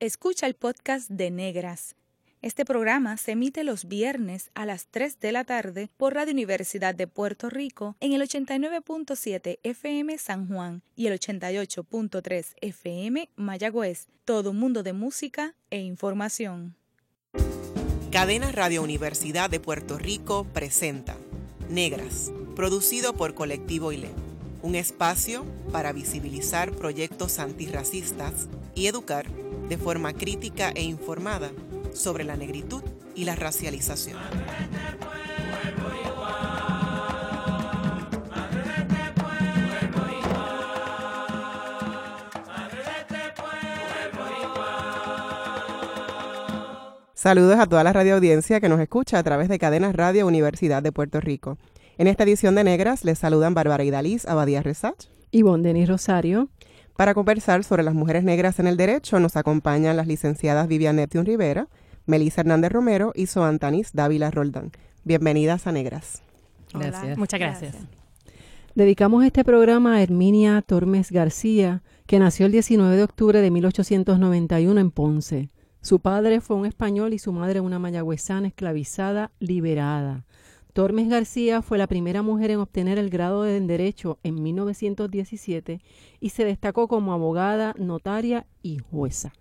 Escucha el podcast de Negras. Este programa se emite los viernes a las 3 de la tarde por Radio Universidad de Puerto Rico en el 89.7 FM San Juan y el 88.3 FM Mayagüez. Todo un mundo de música e información. Cadena Radio Universidad de Puerto Rico presenta Negras, producido por Colectivo ILE, un espacio para visibilizar proyectos antirracistas y educar de forma crítica e informada sobre la negritud y la racialización. Saludos a toda la radio audiencia que nos escucha a través de Cadenas Radio Universidad de Puerto Rico. En esta edición de Negras les saludan Bárbara Idaliz, Abadía Resach y Denis Rosario. Para conversar sobre las mujeres negras en el derecho nos acompañan las licenciadas Vivian Neptune Rivera, Melissa Hernández Romero y Soantanis Dávila Roldán. Bienvenidas a Negras. Gracias. Muchas gracias. Dedicamos este programa a Herminia Tormes García, que nació el 19 de octubre de 1891 en Ponce. Su padre fue un español y su madre una mayagüezana esclavizada liberada. Tormes García fue la primera mujer en obtener el grado de Derecho en 1917 y se destacó como abogada, notaria y jueza.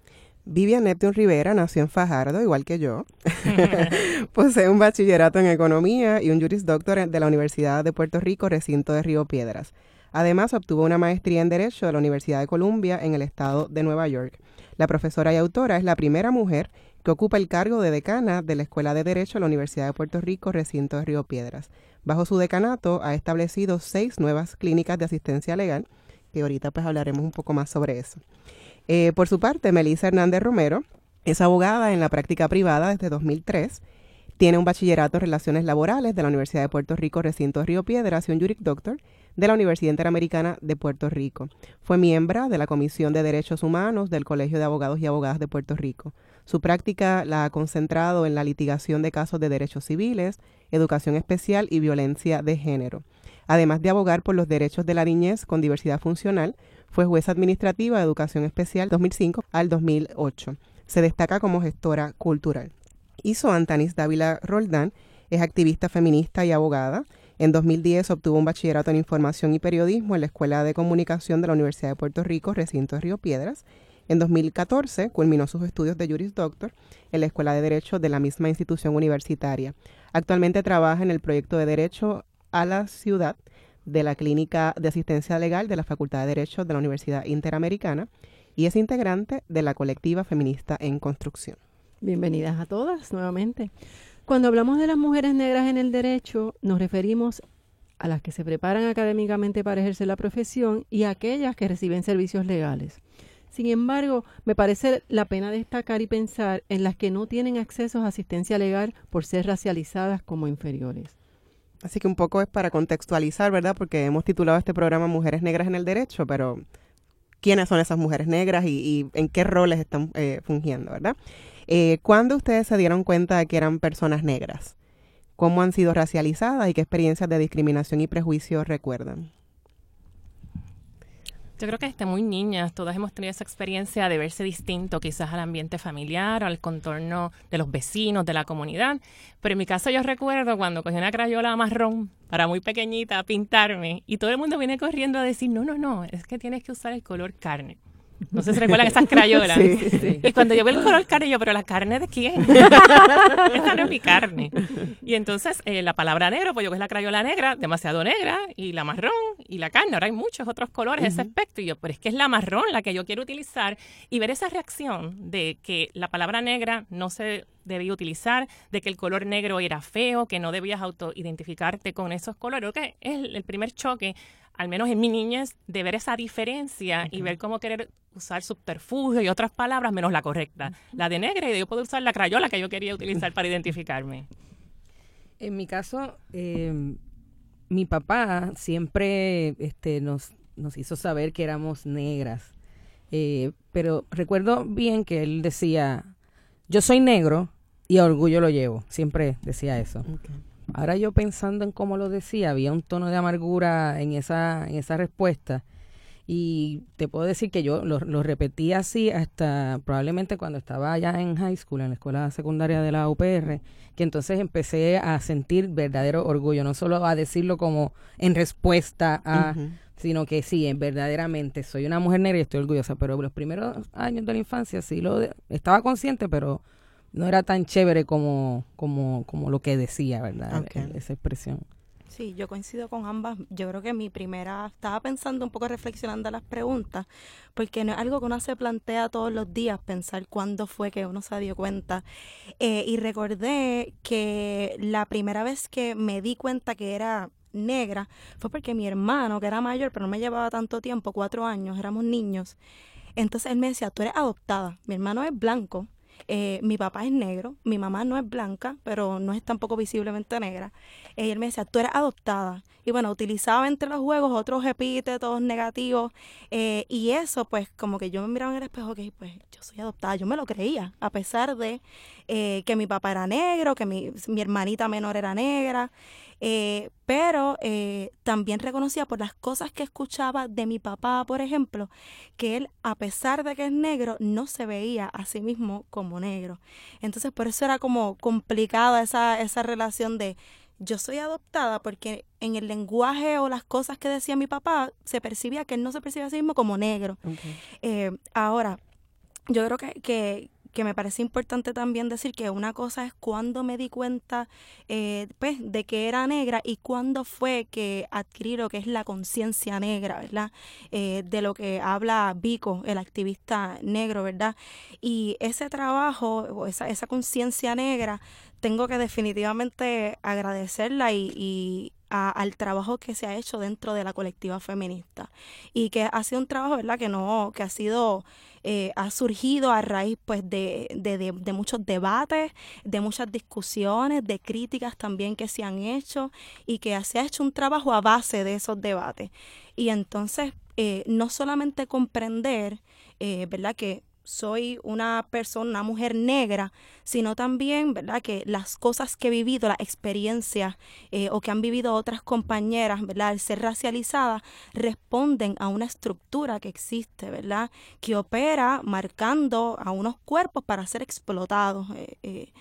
Vivian Neptune Rivera nació en Fajardo, igual que yo. Posee un bachillerato en Economía y un Juris Doctor de la Universidad de Puerto Rico, recinto de Río Piedras. Además, obtuvo una maestría en Derecho de la Universidad de Columbia en el estado de Nueva York. La profesora y autora es la primera mujer que ocupa el cargo de decana de la Escuela de Derecho de la Universidad de Puerto Rico, recinto de Río Piedras. Bajo su decanato ha establecido seis nuevas clínicas de asistencia legal, que ahorita pues hablaremos un poco más sobre eso. Eh, por su parte, Melissa Hernández Romero es abogada en la práctica privada desde 2003. Tiene un bachillerato en Relaciones Laborales de la Universidad de Puerto Rico, recinto de Río Piedras y un Juric Doctor de la Universidad Interamericana de Puerto Rico. Fue miembro de la Comisión de Derechos Humanos del Colegio de Abogados y Abogadas de Puerto Rico. Su práctica la ha concentrado en la litigación de casos de derechos civiles, educación especial y violencia de género. Además de abogar por los derechos de la niñez con diversidad funcional, fue jueza administrativa de educación especial 2005 al 2008. Se destaca como gestora cultural. Hizo Antanis Dávila Roldán, es activista feminista y abogada. En 2010 obtuvo un bachillerato en información y periodismo en la Escuela de Comunicación de la Universidad de Puerto Rico, recinto de Río Piedras, en 2014 culminó sus estudios de Juris Doctor en la Escuela de Derecho de la misma institución universitaria. Actualmente trabaja en el proyecto de Derecho a la Ciudad de la Clínica de Asistencia Legal de la Facultad de Derecho de la Universidad Interamericana y es integrante de la colectiva feminista en construcción. Bienvenidas a todas nuevamente. Cuando hablamos de las mujeres negras en el derecho, nos referimos a las que se preparan académicamente para ejercer la profesión y a aquellas que reciben servicios legales. Sin embargo, me parece la pena destacar y pensar en las que no tienen acceso a asistencia legal por ser racializadas como inferiores. Así que un poco es para contextualizar, ¿verdad? Porque hemos titulado este programa Mujeres Negras en el Derecho, pero ¿quiénes son esas mujeres negras y, en qué roles están eh, fungiendo, ¿verdad? Eh, ¿Cuándo ustedes se dieron cuenta de que eran personas negras? ¿Cómo han sido racializadas y qué experiencias de discriminación y prejuicio recuerdan? Yo creo que desde muy niñas todas hemos tenido esa experiencia de verse distinto quizás al ambiente familiar, al contorno de los vecinos, de la comunidad. Pero en mi caso yo recuerdo cuando cogí una crayola marrón para muy pequeñita pintarme y todo el mundo viene corriendo a decir, no, no, no, es que tienes que usar el color carne. No sé si recuerdan esas crayolas. Y cuando yo veo el color carne, yo, pero la carne de quién? Esta no es mi carne. Y entonces eh, la palabra negro, pues yo que es la crayola negra, demasiado negra, y la marrón, y la carne. Ahora hay muchos otros colores ese aspecto. Y yo, pero es que es la marrón la que yo quiero utilizar. Y ver esa reacción de que la palabra negra no se debía utilizar, de que el color negro era feo, que no debías autoidentificarte con esos colores. Creo que es el primer choque al menos en mi niñez, de ver esa diferencia y ver cómo querer usar subterfugio y otras palabras menos la correcta. La de negra y yo puedo usar la crayola que yo quería utilizar para identificarme. En mi caso, em, mi papá siempre este, nos, nos hizo saber que éramos negras. Eh, pero recuerdo bien que él decía, yo soy negro y orgullo lo llevo. Siempre decía eso. Ahora yo pensando en cómo lo decía, había un tono de amargura en esa, en esa respuesta. Y te puedo decir que yo lo, lo repetí así hasta probablemente cuando estaba allá en high school, en la escuela secundaria de la UPR, que entonces empecé a sentir verdadero orgullo, no solo a decirlo como en respuesta a... sino que sí, verdaderamente soy una mujer negra y estoy orgullosa, pero los primeros años de la infancia sí lo estaba consciente, pero no era tan chévere como, como, como lo que decía, ¿verdad? Esa expresión. Sí, yo coincido con ambas. Yo creo que mi primera, estaba pensando un poco reflexionando las preguntas, porque no es algo que uno se plantea todos los días, pensar cuándo fue que uno se dio cuenta. Eh, y recordé que la primera vez que me di cuenta que era negra fue porque mi hermano, que era mayor, pero no me llevaba tanto tiempo, cuatro años, éramos niños. Entonces él me decía, tú eres adoptada, mi hermano es blanco, eh, mi papá es negro, mi mamá no es blanca, pero no es tampoco visiblemente negra. Y él me decía, tú eres adoptada. Y bueno, utilizaba entre los juegos otros epítetos negativos. Eh, y eso, pues, como que yo me miraba en el espejo, que pues yo soy adoptada. Yo me lo creía, a pesar de eh, que mi papá era negro, que mi, mi hermanita menor era negra. Eh, pero eh, también reconocía por las cosas que escuchaba de mi papá, por ejemplo, que él, a pesar de que es negro, no se veía a sí mismo como negro. Entonces, por eso era como complicada esa, esa relación de yo soy adoptada porque en el lenguaje o las cosas que decía mi papá se percibía que él no se percibía a sí mismo como negro. Eh, ahora, yo creo que, que, que me parece importante también decir que una cosa es cuando me di cuenta eh, pues, de que era negra y cuándo fue que adquirí lo que es la conciencia negra, ¿verdad? Eh, de lo que habla Vico, el activista negro, ¿verdad? Y ese trabajo o esa, esa conciencia negra tengo que definitivamente agradecerla y, al trabajo que se ha hecho dentro de la colectiva feminista y que ha sido un trabajo verdad que no que ha sido eh, ha surgido a raíz pues de, de, de, muchos debates, de muchas discusiones, de críticas también que se han hecho y que se ha hecho un trabajo a base de esos debates. Y entonces, eh, no solamente comprender, eh, ¿verdad? Que soy una persona, una mujer negra, sino también, ¿verdad? Que las cosas que he vivido, las experiencias eh, o que han vivido otras compañeras, ¿verdad? Al ser racializadas, responden a una estructura que existe, ¿verdad? Que opera marcando a unos cuerpos para ser explotados. Eh, eh,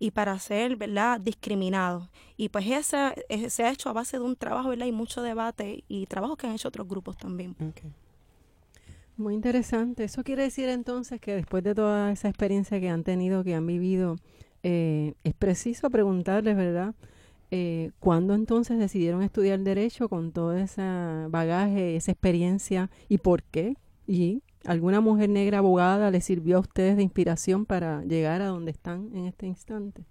y para ser, ¿verdad?, discriminados. Y pues ese, se ha hecho a base de un trabajo, ¿verdad? Y mucho debate y trabajo que han hecho otros grupos también. Muy interesante. Eso quiere decir entonces que después de toda esa experiencia que han tenido, que han vivido, eh, es preciso preguntarles, ¿verdad? Eh, ¿Cuándo entonces decidieron estudiar derecho con todo ese bagaje, esa experiencia y por qué? ¿Y alguna mujer negra abogada les sirvió a ustedes de inspiración para llegar a donde están en este instante?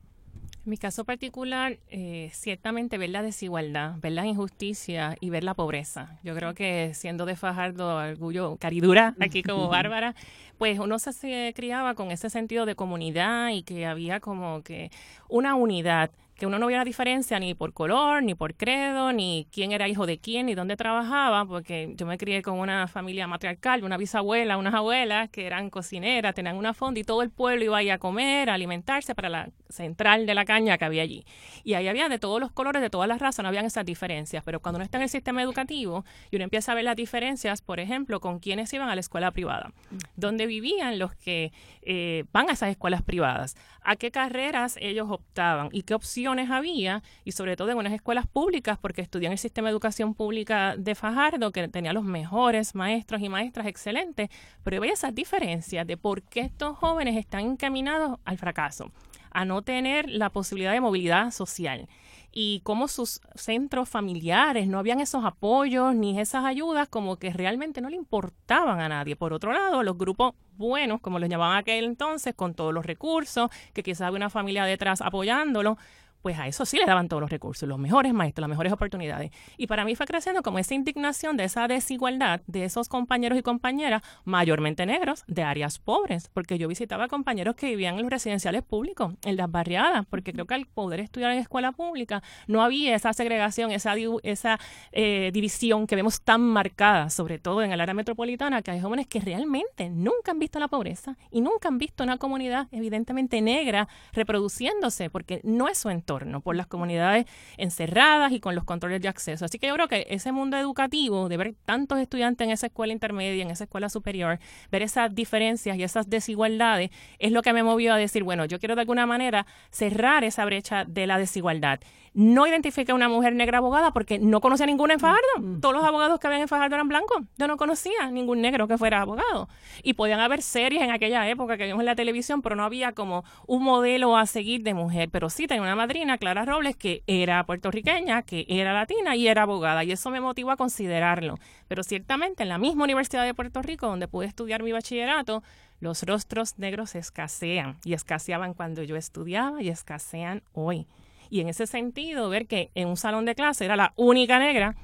En mi caso particular, eh, ciertamente ver la desigualdad, ver la injusticia y ver la pobreza. Yo creo que siendo de Fajardo, orgullo, caridura, aquí como Bárbara, pues uno se criaba con ese sentido de comunidad y que había como que una unidad que uno no viera diferencia ni por color, ni por credo, ni quién era hijo de quién, ni dónde trabajaba, porque yo me crié con una familia matriarcal, una bisabuela, unas abuelas que eran cocineras, tenían una fonda y todo el pueblo iba a comer, a alimentarse para la central de la caña que había allí. Y ahí había de todos los colores, de todas las razas, no habían esas diferencias, pero cuando uno está en el sistema educativo y uno empieza a ver las diferencias, por ejemplo, con quienes iban a la escuela privada, dónde vivían los que eh, van a esas escuelas privadas, a qué carreras ellos optaban y qué opciones había, y sobre todo en unas escuelas públicas, porque estudié en el sistema de educación pública de Fajardo, que tenía los mejores maestros y maestras excelentes, pero yo veía esas diferencias de por qué estos jóvenes están encaminados al fracaso, a no tener la posibilidad de movilidad social y cómo sus centros familiares no habían esos apoyos ni esas ayudas como que realmente no le importaban a nadie. Por otro lado, los grupos buenos, como los llamaban aquel entonces, con todos los recursos, que quizás había una familia detrás apoyándolo, pues a eso sí le daban todos los recursos, los mejores maestros, las mejores oportunidades. Y para mí fue creciendo como esa indignación de esa desigualdad de esos compañeros y compañeras, mayormente negros, de áreas pobres, porque yo visitaba compañeros que vivían en los residenciales públicos, en las barriadas, porque creo que al poder estudiar en escuela pública no había esa segregación, esa, esa eh, división que vemos tan marcada, sobre todo en el área metropolitana, que hay jóvenes que realmente nunca han visto la pobreza y nunca han visto una comunidad evidentemente negra reproduciéndose, porque no es su entorno por las comunidades encerradas y con los controles de acceso. Así que yo creo que ese mundo educativo, de ver tantos estudiantes en esa escuela intermedia, en esa escuela superior, ver esas diferencias y esas desigualdades, es lo que me movió a decir, bueno, yo quiero de alguna manera cerrar esa brecha de la desigualdad. No identifiqué a una mujer negra abogada porque no conocía ninguna en Fajardo. Mm. Todos los abogados que habían en Fajardo eran blancos. Yo no conocía ningún negro que fuera abogado. Y podían haber series en aquella época que vimos en la televisión, pero no había como un modelo a seguir de mujer. Pero sí tenía una madrina, Clara Robles, que era puertorriqueña, que era latina y era abogada. Y eso me motivó a considerarlo. Pero ciertamente en la misma Universidad de Puerto Rico, donde pude estudiar mi bachillerato, los rostros negros escasean y escaseaban cuando yo estudiaba y escasean hoy. Y en ese sentido, ver que en un salón de clase era la única negra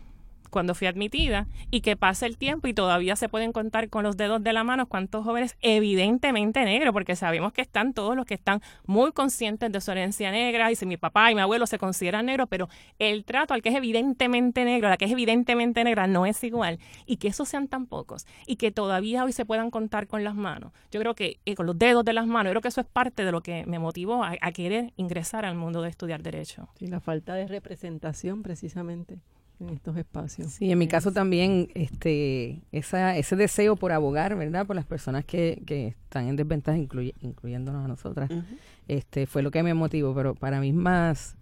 cuando fui admitida y que pase el tiempo y todavía se pueden contar con los dedos de la mano cuántos jóvenes evidentemente negros, porque sabemos que están todos los que están muy conscientes de su herencia negra y si mi papá y mi abuelo se consideran negros, pero el trato al que es evidentemente negro, a la que es evidentemente negra no es igual y que esos sean tan pocos y que todavía hoy se puedan contar con las manos. Yo creo que eh, con los dedos de las manos, yo creo que eso es parte de lo que me motivó a, a querer ingresar al mundo de estudiar derecho. Sí, la falta de representación precisamente en estos espacios. Sí, en mi caso también este esa, ese deseo por abogar, ¿verdad? Por las personas que, que están en desventaja, incluyéndonos a nosotras, este fue lo que me motivó, pero para mí es más,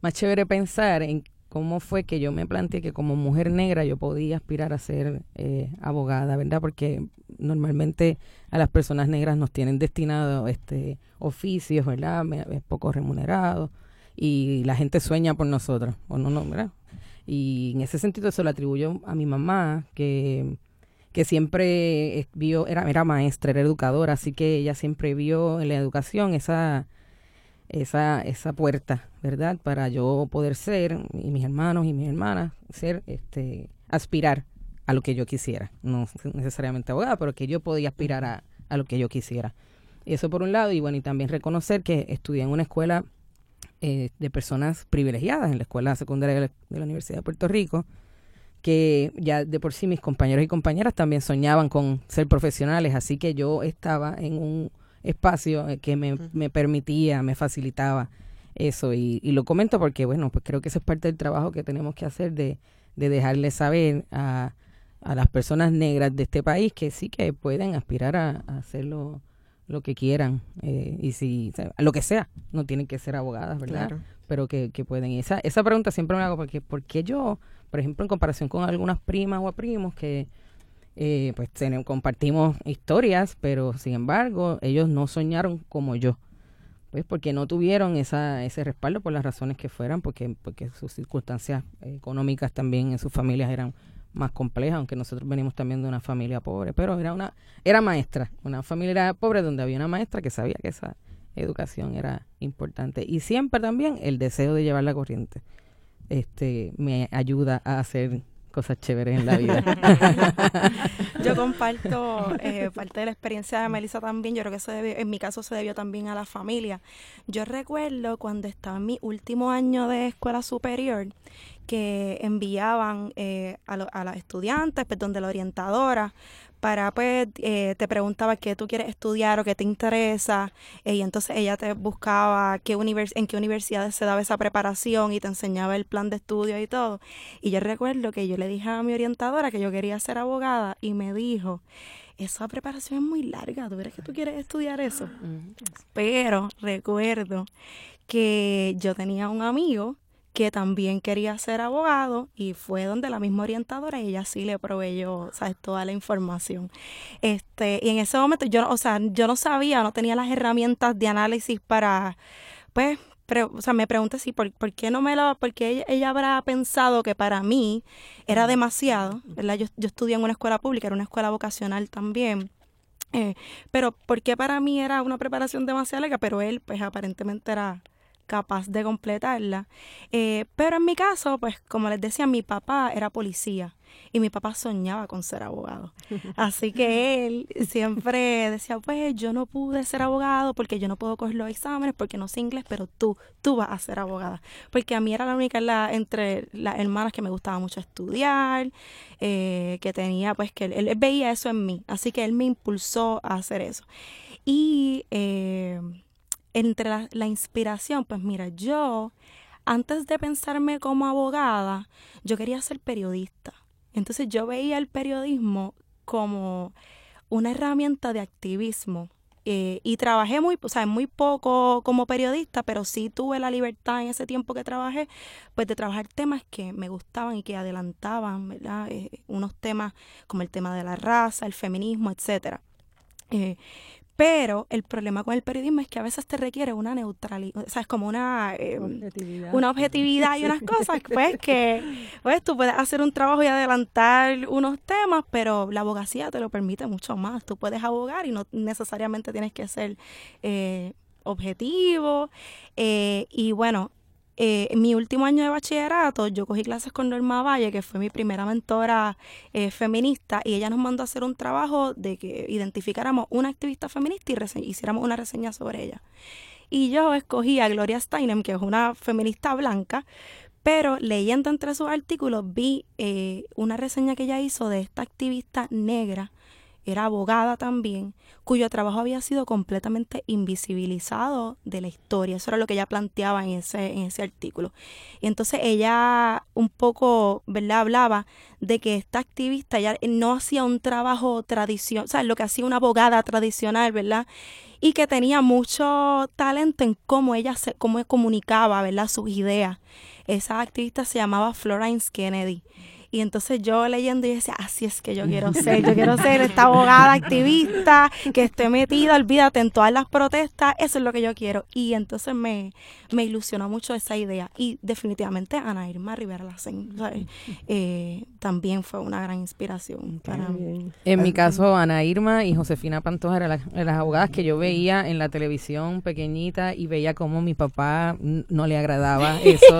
más chévere pensar en cómo fue que yo me planteé que como mujer negra yo podía aspirar a ser eh, abogada, ¿verdad? Porque normalmente a las personas negras nos tienen destinado este oficios, ¿verdad? Es poco remunerado y la gente sueña por nosotros, o no, no, ¿verdad? Y en ese sentido se lo atribuyo a mi mamá, que, que siempre vio, era, era maestra, era educadora, así que ella siempre vio en la educación esa, esa, esa puerta, ¿verdad? Para yo poder ser, y mis hermanos y mis hermanas, ser, este, aspirar a lo que yo quisiera. No necesariamente abogada, pero que yo podía aspirar a, a lo que yo quisiera. Eso por un lado, y bueno, y también reconocer que estudié en una escuela eh, de personas privilegiadas en la escuela secundaria de la, Universidad de Puerto Rico, que ya de por sí mis compañeros y compañeras también soñaban con ser profesionales, así que yo estaba en un espacio eh, que me, me permitía, me facilitaba eso. Y, y, lo comento porque bueno, pues creo que eso es parte del trabajo que tenemos que hacer de, de dejarle saber a, a las personas negras de este país que sí que pueden aspirar a hacerlo lo que quieran eh, y si lo que sea no tienen que ser abogadas verdad pero que, que pueden esa esa pregunta siempre me hago porque porque yo por ejemplo en comparación con algunas primas o primos que eh, pues tenemos, compartimos historias pero sin embargo ellos no soñaron como yo pues porque no tuvieron esa, ese respaldo por las razones que fueran porque porque sus circunstancias económicas también en sus familias eran más compleja, aunque nosotros venimos también de una familia pobre, pero era una era maestra, una familia pobre donde había una maestra que sabía que esa educación era importante y siempre también el deseo de llevar la corriente este me ayuda a hacer cosas chéveres en la vida. yo comparto eh, parte de la experiencia de Melissa también. Yo creo que eso en mi caso se debió también a la familia. Yo recuerdo cuando estaba en mi último año de escuela superior que enviaban eh, a, a los estudiantes, pues donde la orientadora para pues eh, te preguntaba qué tú quieres estudiar o qué te interesa eh, y entonces ella te buscaba qué univers en qué universidades se daba esa preparación y te enseñaba el plan de estudio y todo. Y yo recuerdo que yo le dije a mi orientadora que yo quería ser abogada y me dijo esa preparación es muy larga, ¿tú crees que tú quieres estudiar eso? Pero recuerdo que yo tenía un amigo que también quería ser abogado y fue donde la misma orientadora y ella sí le proveyó ¿sabes? toda la información. Este, y en ese momento yo, o sea, yo no sabía, no tenía las herramientas de análisis para, pues, o sea, me pregunté si por, qué no me lo, porque ella, habrá pensado que para mí era demasiado, ¿verdad? Yo, yo estudié en una escuela pública, era una escuela vocacional también. Eh, pero ¿por qué para mí era una preparación demasiado larga? Pero él, pues aparentemente era capaz de completarla. Eh, pero en mi caso, pues como les decía, mi papá era policía y mi papá soñaba con ser abogado. Así que él siempre decía, pues yo no pude ser abogado porque yo no puedo coger los exámenes porque no sé inglés, pero tú, tú vas a ser abogada. Porque a mí era la única la, entre las hermanas que me gustaba mucho estudiar, eh, que tenía, pues que él, veía eso en mí. Así que él me impulsó a hacer eso. Y... Eh, entre la, inspiración, pues mira, yo antes de pensarme como abogada, yo quería ser periodista. Entonces yo veía el periodismo como una herramienta de activismo. Eh, y trabajé muy, o sea, muy poco como periodista, pero sí tuve la libertad en ese tiempo que trabajé, pues de trabajar temas que me gustaban y que adelantaban, ¿verdad? Eh, unos temas como el tema de la raza, el feminismo, etcétera. Eh, pero el problema con el periodismo es que a veces te requiere una neutralidad, o sea, es como una, em, objetividad. una objetividad y unas cosas, pues que pues, tú puedes hacer un trabajo y adelantar unos temas, pero la abogacía te lo permite mucho más. Tú puedes abogar y no necesariamente tienes que ser eh, objetivo. Eh, y bueno, eh, en mi último año de bachillerato, yo cogí clases con Norma Valle, que fue mi primera mentora eh, feminista, y ella nos mandó a hacer un trabajo de que identificáramos una activista feminista y hiciéramos una reseña sobre ella. Y yo escogí a Gloria Steinem, que es una feminista blanca, pero leyendo entre sus artículos vi eh, una reseña que ella hizo de esta activista negra era abogada también, cuyo trabajo había sido completamente invisibilizado de la historia. Eso era lo que ella planteaba en ese, en ese artículo. Y entonces ella un poco, ¿verdad? Hablaba de que esta activista ya no hacía un trabajo tradicional, o sea, lo que hacía una abogada tradicional, ¿verdad? Y que tenía mucho talento en cómo ella se, cómo comunicaba, ¿verdad? Sus ideas. Esa activista se llamaba Florence Kennedy. Y entonces yo leyendo y decía, así es que yo quiero ser, yo quiero ser esta abogada activista que esté metida, olvídate, en todas las protestas, eso es lo que yo quiero. Y entonces me, me ilusionó mucho esa idea. Y definitivamente Ana Irma Rivera Lacen eh, también fue una gran inspiración para mí. En mi caso, Ana Irma y Josefina Pantoja eran las, abogadas que yo veía en la televisión pequeñita y veía cómo mi papá no le agradaba eso.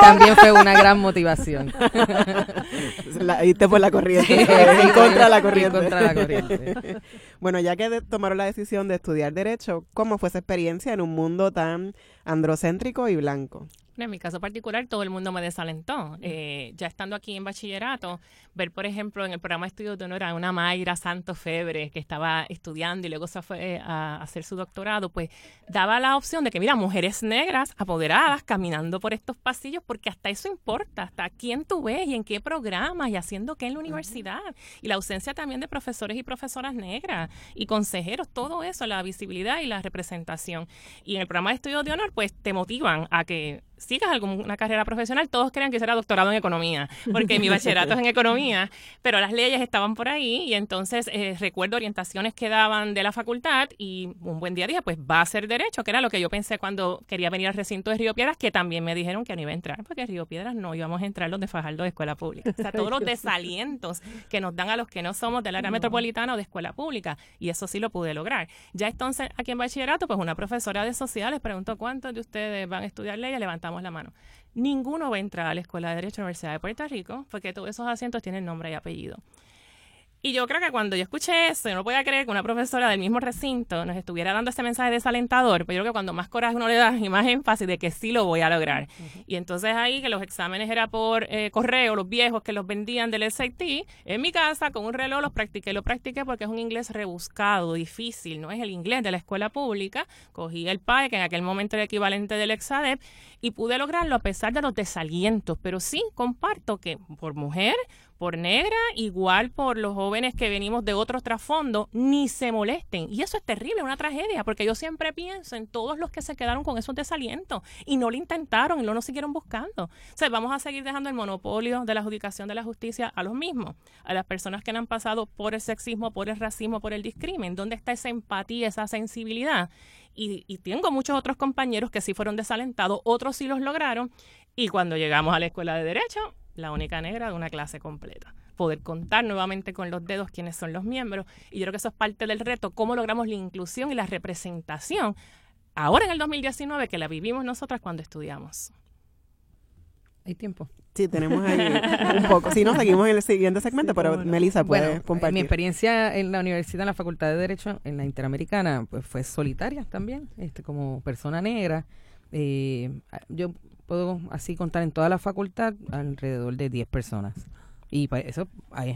también fue una gran motivación. la, irte por la corriente. en contra de la corriente. contra la corriente. bueno, ya que tomaron la decisión de estudiar Derecho, ¿cómo fue esa experiencia en un mundo tan androcéntrico y blanco? En mi caso particular, todo el mundo me desalentó. Eh, ya estando aquí en bachillerato, ver, por ejemplo, en el programa de estudios de honor a una Mayra Santos Febre que estaba estudiando y luego se fue a hacer su doctorado, pues daba la opción de que, mira, mujeres negras apoderadas caminando por estos pasillos, porque hasta eso importa, hasta quién tú ves y en qué programas y haciendo qué en la universidad. Y la ausencia también de profesores y profesoras negras y consejeros, todo eso, la visibilidad y la representación. Y en el programa de estudios de honor, pues te motivan a que sigas alguna carrera profesional, todos crean que será doctorado en economía, porque mi bachillerato es en economía, pero las leyes estaban por ahí y entonces eh, recuerdo orientaciones que daban de la facultad y un buen día dije, pues va a ser derecho, que era lo que yo pensé cuando quería venir al recinto de Río Piedras, que también me dijeron que no iba a entrar, porque Río Piedras no íbamos a entrar los de Fajardo de escuela pública. O sea, todos los desalientos que nos dan a los que no somos del área metropolitana o de escuela pública, y eso sí lo pude lograr. Ya entonces, aquí en bachillerato, pues una profesora de sociales preguntó cuántos de ustedes van a estudiar leyes, levantamos la mano. Ninguno va a entrar a la Escuela de Derecho de la Universidad de Puerto Rico porque todos esos asientos tienen nombre y apellido. Y yo creo que cuando yo escuché eso, yo no podía creer que una profesora del mismo recinto nos estuviera dando ese mensaje desalentador, pero yo creo que cuando más coraje uno le da y más énfasis de que sí lo voy a lograr. Y entonces ahí que los exámenes era por eh, correo, los viejos que los vendían del SAT, en mi casa con un reloj los practiqué, lo practiqué porque es un inglés rebuscado, difícil, no es el inglés de la escuela pública. Cogí el PAE, que en aquel momento era el equivalente del EXADEP, y pude lograrlo a pesar de los desalientos, pero sí comparto que por mujer, por negra, igual por los jóvenes que venimos de otros trasfondos, ni se molesten. Y eso es terrible, una tragedia, porque yo siempre pienso en todos los que se quedaron con esos desalientos y no lo intentaron y no lo siguieron buscando. O sea, vamos a seguir dejando el monopolio de la adjudicación de la justicia a los mismos, a las personas que han pasado por el sexismo, por el racismo, por el discrimen. ¿Dónde está esa empatía, esa sensibilidad? Y, y tengo muchos otros compañeros que sí fueron desalentados, otros sí los lograron. Y cuando llegamos a la escuela de Derecho, la única negra de una clase completa. Poder contar nuevamente con los dedos quiénes son los miembros. Y yo creo que eso es parte del reto, cómo logramos la inclusión y la representación ahora en el 2019 que la vivimos nosotras cuando estudiamos. Hay tiempo. Sí, tenemos ahí un poco. Si no, seguimos en el siguiente segmento, pero Melissa puede compartir. Mi experiencia en la universidad, en la Facultad de Derecho, en la Interamericana, pues fue solitaria también, este como persona negra. Eh, yo puedo así contar en toda la facultad alrededor de 10 personas. Y para eso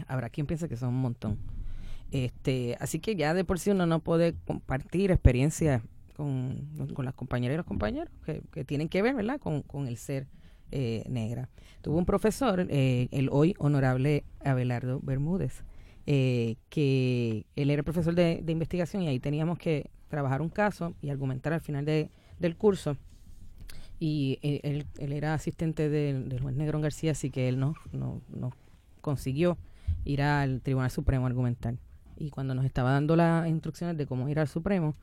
habrá quien piense que son un montón. Este, así que ya de por sí uno no puede compartir experiencias con, con las compañeras y los compañeros que, que tienen que ver, ¿verdad?, con, con el ser eh, negra. Tuvo un profesor, eh, el hoy honorable Abelardo Bermúdez, eh, que él era profesor de, de, investigación y ahí teníamos que trabajar un caso y argumentar al final de, del curso. Y él, él era asistente del, del juez Negrón García, así que él no, no, no consiguió ir al Tribunal Supremo a argumentar. Y cuando nos estaba dando las instrucciones de cómo ir al Supremo,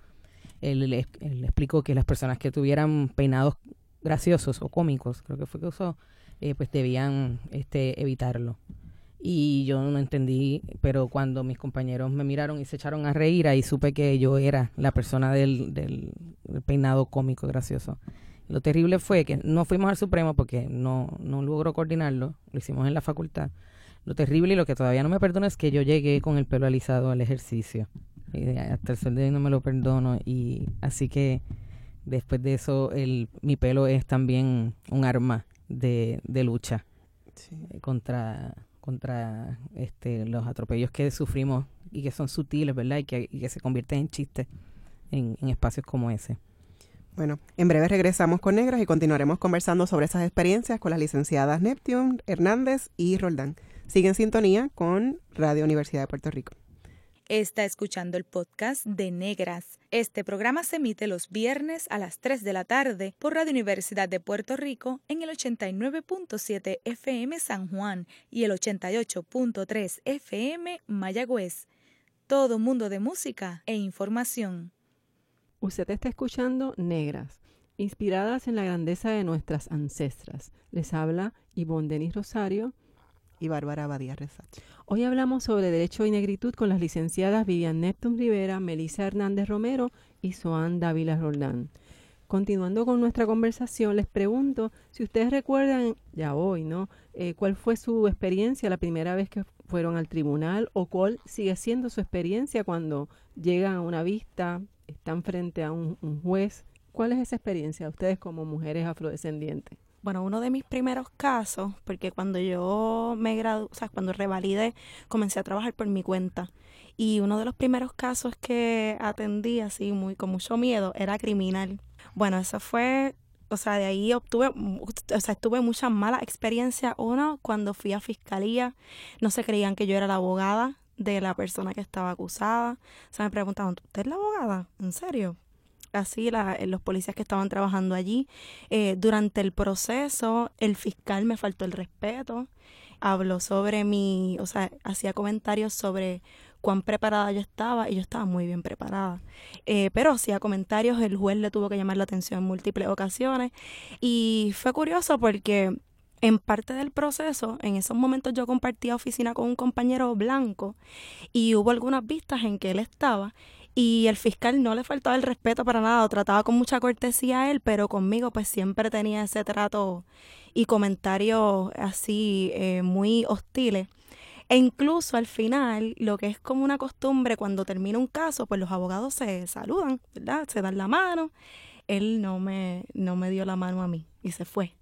él, él, él explicó que las personas que tuvieran peinados graciosos o cómicos, creo que fue que usó, eh, pues debían este, evitarlo. Y yo no entendí, pero cuando mis compañeros me miraron y se echaron a reír, ahí supe que yo era la persona del, del peinado cómico gracioso. Lo terrible fue que no fuimos al Supremo porque no, no logró coordinarlo, lo hicimos en la facultad. Lo terrible y lo que todavía no me perdono es que yo llegué con el pelo alisado al ejercicio. Y hasta el sol de hoy no me lo perdono. Y así que después de eso, el, mi pelo es también un arma de, de lucha sí. contra, contra este, los atropellos que sufrimos y que son sutiles, ¿verdad? Y que, y que se convierten en chistes en, en espacios como ese. Bueno, en breve regresamos con Negras y continuaremos conversando sobre esas experiencias con las licenciadas Neptune, Hernández y Roldán. Sigue en sintonía con Radio Universidad de Puerto Rico. Está escuchando el podcast de Negras. Este programa se emite los viernes a las 3 de la tarde por Radio Universidad de Puerto Rico en el 89.7 FM San Juan y el 88.3 FM Mayagüez. Todo mundo de música e información. Usted está escuchando Negras, inspiradas en la grandeza de nuestras ancestras. Les habla Ivonne Denis Rosario y Bárbara Badía Rezat. Hoy hablamos sobre Derecho y Negritud con las licenciadas Vivian Neptune Rivera, Melissa Hernández Romero y Soan Dávila Roldán. Continuando con nuestra conversación, les pregunto si ustedes recuerdan, ya hoy, ¿no? Eh, ¿Cuál fue su experiencia la primera vez que fueron al tribunal o cuál sigue siendo su experiencia cuando llegan a una vista, están frente a un, juez? ¿Cuál es esa experiencia de ustedes como mujeres afrodescendientes? bueno, uno de mis primeros casos, porque cuando yo me gradué, o sea, cuando revalidé, comencé a trabajar por mi cuenta. Y uno de los primeros casos que atendí así muy con mucho miedo era criminal. Bueno, eso fue, o sea, de ahí obtuve, o sea, tuve muchas malas experiencias. Uno, cuando fui a fiscalía, no se creían que yo era la abogada de la persona que estaba acusada. O sea, me preguntaban, ¿usted es la abogada? ¿En serio? así la, los policías que estaban trabajando allí. Eh, durante el proceso, el fiscal me faltó el respeto, habló sobre mi, o sea, hacía comentarios sobre cuán preparada yo estaba y yo estaba muy bien preparada. Eh, pero hacía comentarios, el juez le tuvo que llamar la atención en múltiples ocasiones y fue curioso porque en parte del proceso, en esos momentos yo compartía oficina con un compañero blanco y hubo algunas vistas en que él estaba y el fiscal no le faltaba el respeto para nada, trataba con mucha cortesía a él, pero conmigo pues siempre tenía ese trato y comentarios así eh, muy hostiles. E incluso al final, lo que es como una costumbre cuando termina un caso, pues los abogados se saludan, ¿verdad? Se dan la mano. Él no me, no me dio la mano a mí y se fue.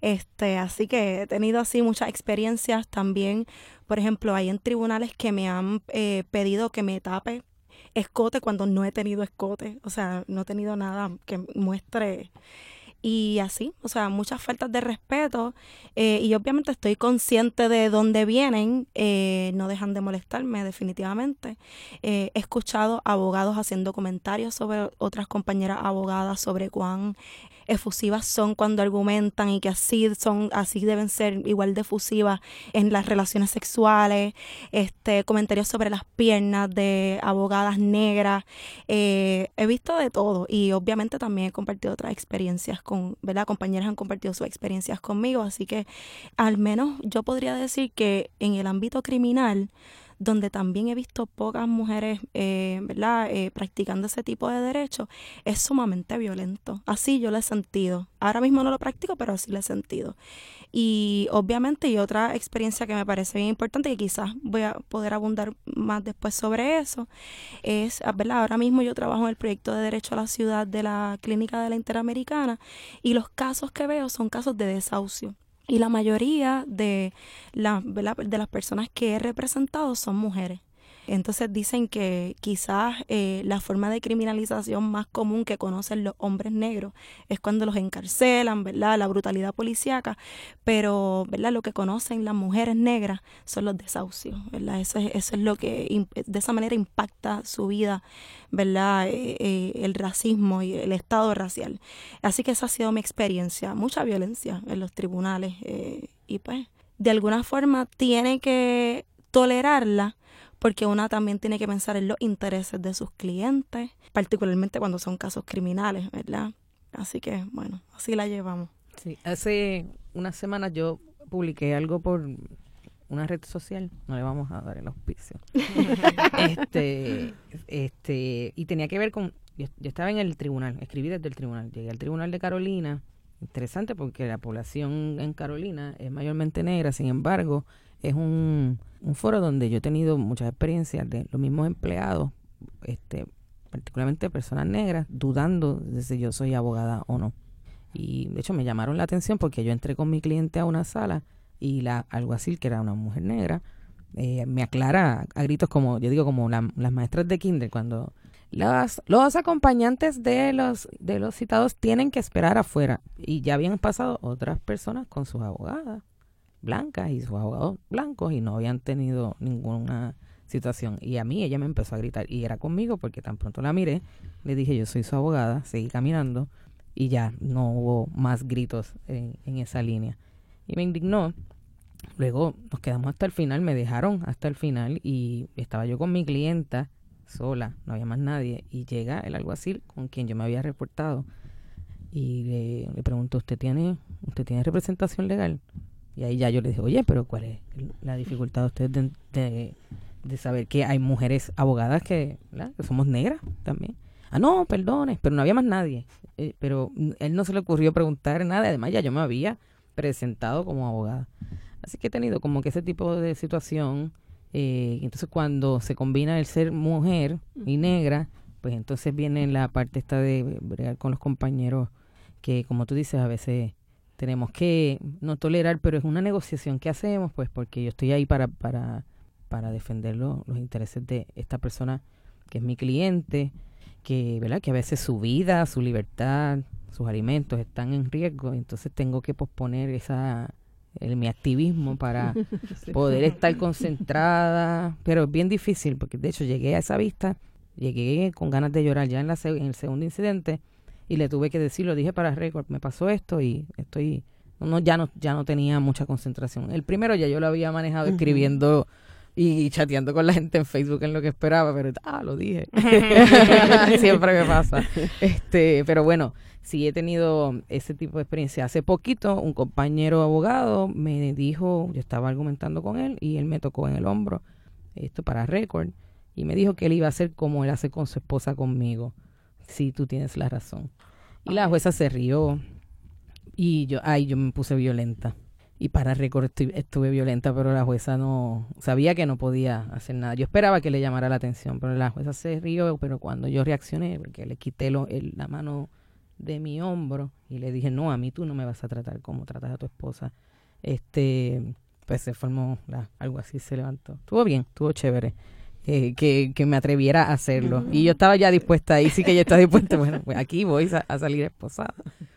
Este, así que he tenido así muchas experiencias también. Por ejemplo, hay en tribunales que me han eh, pedido que me tape escote cuando no he tenido escote, o sea, no he tenido nada que muestre y así, o sea, muchas faltas de respeto eh, y obviamente estoy consciente de dónde vienen, eh, no dejan de molestarme definitivamente. He escuchado abogados haciendo comentarios sobre otras compañeras abogadas sobre cuán efusivas son cuando argumentan y que así son así deben ser igual de efusivas en las relaciones sexuales este comentarios sobre las piernas de abogadas negras. Eh, he visto de todo y obviamente también he compartido otras experiencias con verdad compañeras han compartido sus experiencias conmigo así que al menos yo podría decir que en el ámbito criminal donde también he visto pocas mujeres, eh, ¿verdad?, eh, practicando ese tipo de derechos, es sumamente violento. Así yo lo he sentido. Ahora mismo no lo practico, pero así lo he sentido. Y obviamente, y otra experiencia que me parece bien importante, que quizás voy a poder abundar más después sobre eso, es, ¿verdad? Ahora mismo yo trabajo en el proyecto de Derecho a la Ciudad de la Clínica de la Interamericana y los casos que veo son casos de desahucio. Y la mayoría de, la, de las personas que he representado son mujeres. Entonces dicen que quizás eh, la forma de criminalización más común que conocen los hombres negros es cuando los encarcelan, ¿verdad? La brutalidad policíaca, pero, ¿verdad? Lo que conocen las mujeres negras son los desahucios, ¿verdad? Eso es, eso es lo que de esa manera impacta su vida, ¿verdad? Eh, eh, el racismo y el estado racial. Así que esa ha sido mi experiencia, mucha violencia en los tribunales y pues de alguna forma tiene que tolerarla porque una también tiene que pensar en los intereses de sus clientes, particularmente cuando son casos criminales, ¿verdad? Así que, bueno, así la llevamos. Sí, hace unas semanas yo publiqué algo por una red social, no le vamos a dar el auspicio. este, este, y tenía que ver con, yo, yo, estaba en el tribunal, escribí desde el tribunal, llegué al tribunal de Carolina, interesante porque la población en Carolina es mayormente negra, sin embargo, es un, un foro donde yo he tenido muchas experiencias de los mismos empleados, este, particularmente personas negras, dudando de si yo soy abogada o no. Y de hecho me llamaron la atención porque yo entré con mi cliente a una sala y la alguacil, que era una mujer negra, eh, me aclara a gritos como, yo digo, como las maestras de kinder, cuando los, los acompañantes de los, de los citados tienen que esperar afuera. Y ya habían pasado otras personas con sus abogadas blancas y sus abogados blancos y no habían tenido ninguna situación. Y a mí ella me empezó a gritar y era conmigo porque tan pronto la miré, le dije yo soy su abogada, seguí caminando y ya no hubo más gritos en, en esa línea. Y me indignó. Luego nos quedamos hasta el final, me dejaron hasta el final y estaba yo con mi clienta sola, no había más nadie y llega el alguacil con quien yo me había reportado y le, le pregunto, ¿usted tiene, ¿usted tiene representación legal? Y ahí ya yo le dije, oye, pero ¿cuál es la dificultad de ustedes de, de, saber que hay mujeres abogadas que, que somos negras también? Ah, no, perdones, pero no había más nadie. Eh, pero él no se le ocurrió preguntar nada, además ya yo me había presentado como abogada. Así que he tenido como que ese tipo de situación. Eh, entonces cuando se combina el ser mujer y negra, pues entonces viene la parte esta de bregar con los compañeros que, como tú dices, a veces tenemos que no tolerar, pero es una negociación que hacemos, pues porque yo estoy ahí para, para, para defender los intereses de esta persona que es mi cliente, que, ¿verdad? que a veces su vida, su libertad, sus alimentos están en riesgo, entonces tengo que posponer esa el, mi activismo para poder estar concentrada, pero es bien difícil, porque de hecho llegué a esa vista, llegué con ganas de llorar ya en, la, en el segundo incidente, y le tuve que decir, lo dije para récord, me pasó esto y estoy, no, ya no, ya no tenía mucha concentración. El primero ya yo lo había manejado escribiendo y chateando con la gente en Facebook en lo que esperaba, pero ah, lo dije. Siempre me pasa. Este, pero bueno, sí he tenido ese tipo de experiencia. Hace poquito un compañero abogado me dijo, yo estaba argumentando con él y él me tocó en el hombro, esto para récord, y me dijo que él iba a hacer como él hace con su esposa conmigo sí, tú tienes la razón. Y la jueza se rió y yo, ay, yo me puse violenta. Y para récord estuve, violenta, pero la jueza no sabía que no podía hacer nada. Yo esperaba que le llamara la atención, pero la jueza se rió, pero cuando yo reaccioné, porque le quité lo, la mano de mi hombro y le dije, no, a mí tú no me vas a tratar como tratas a tu esposa. Este, pues se formó algo así, se levantó. Estuvo bien, estuvo chévere. Eh, que, que, me atreviera a hacerlo. Y yo estaba ya dispuesta, ahí sí que ya está dispuesta, bueno, pues aquí voy a, salir esposada,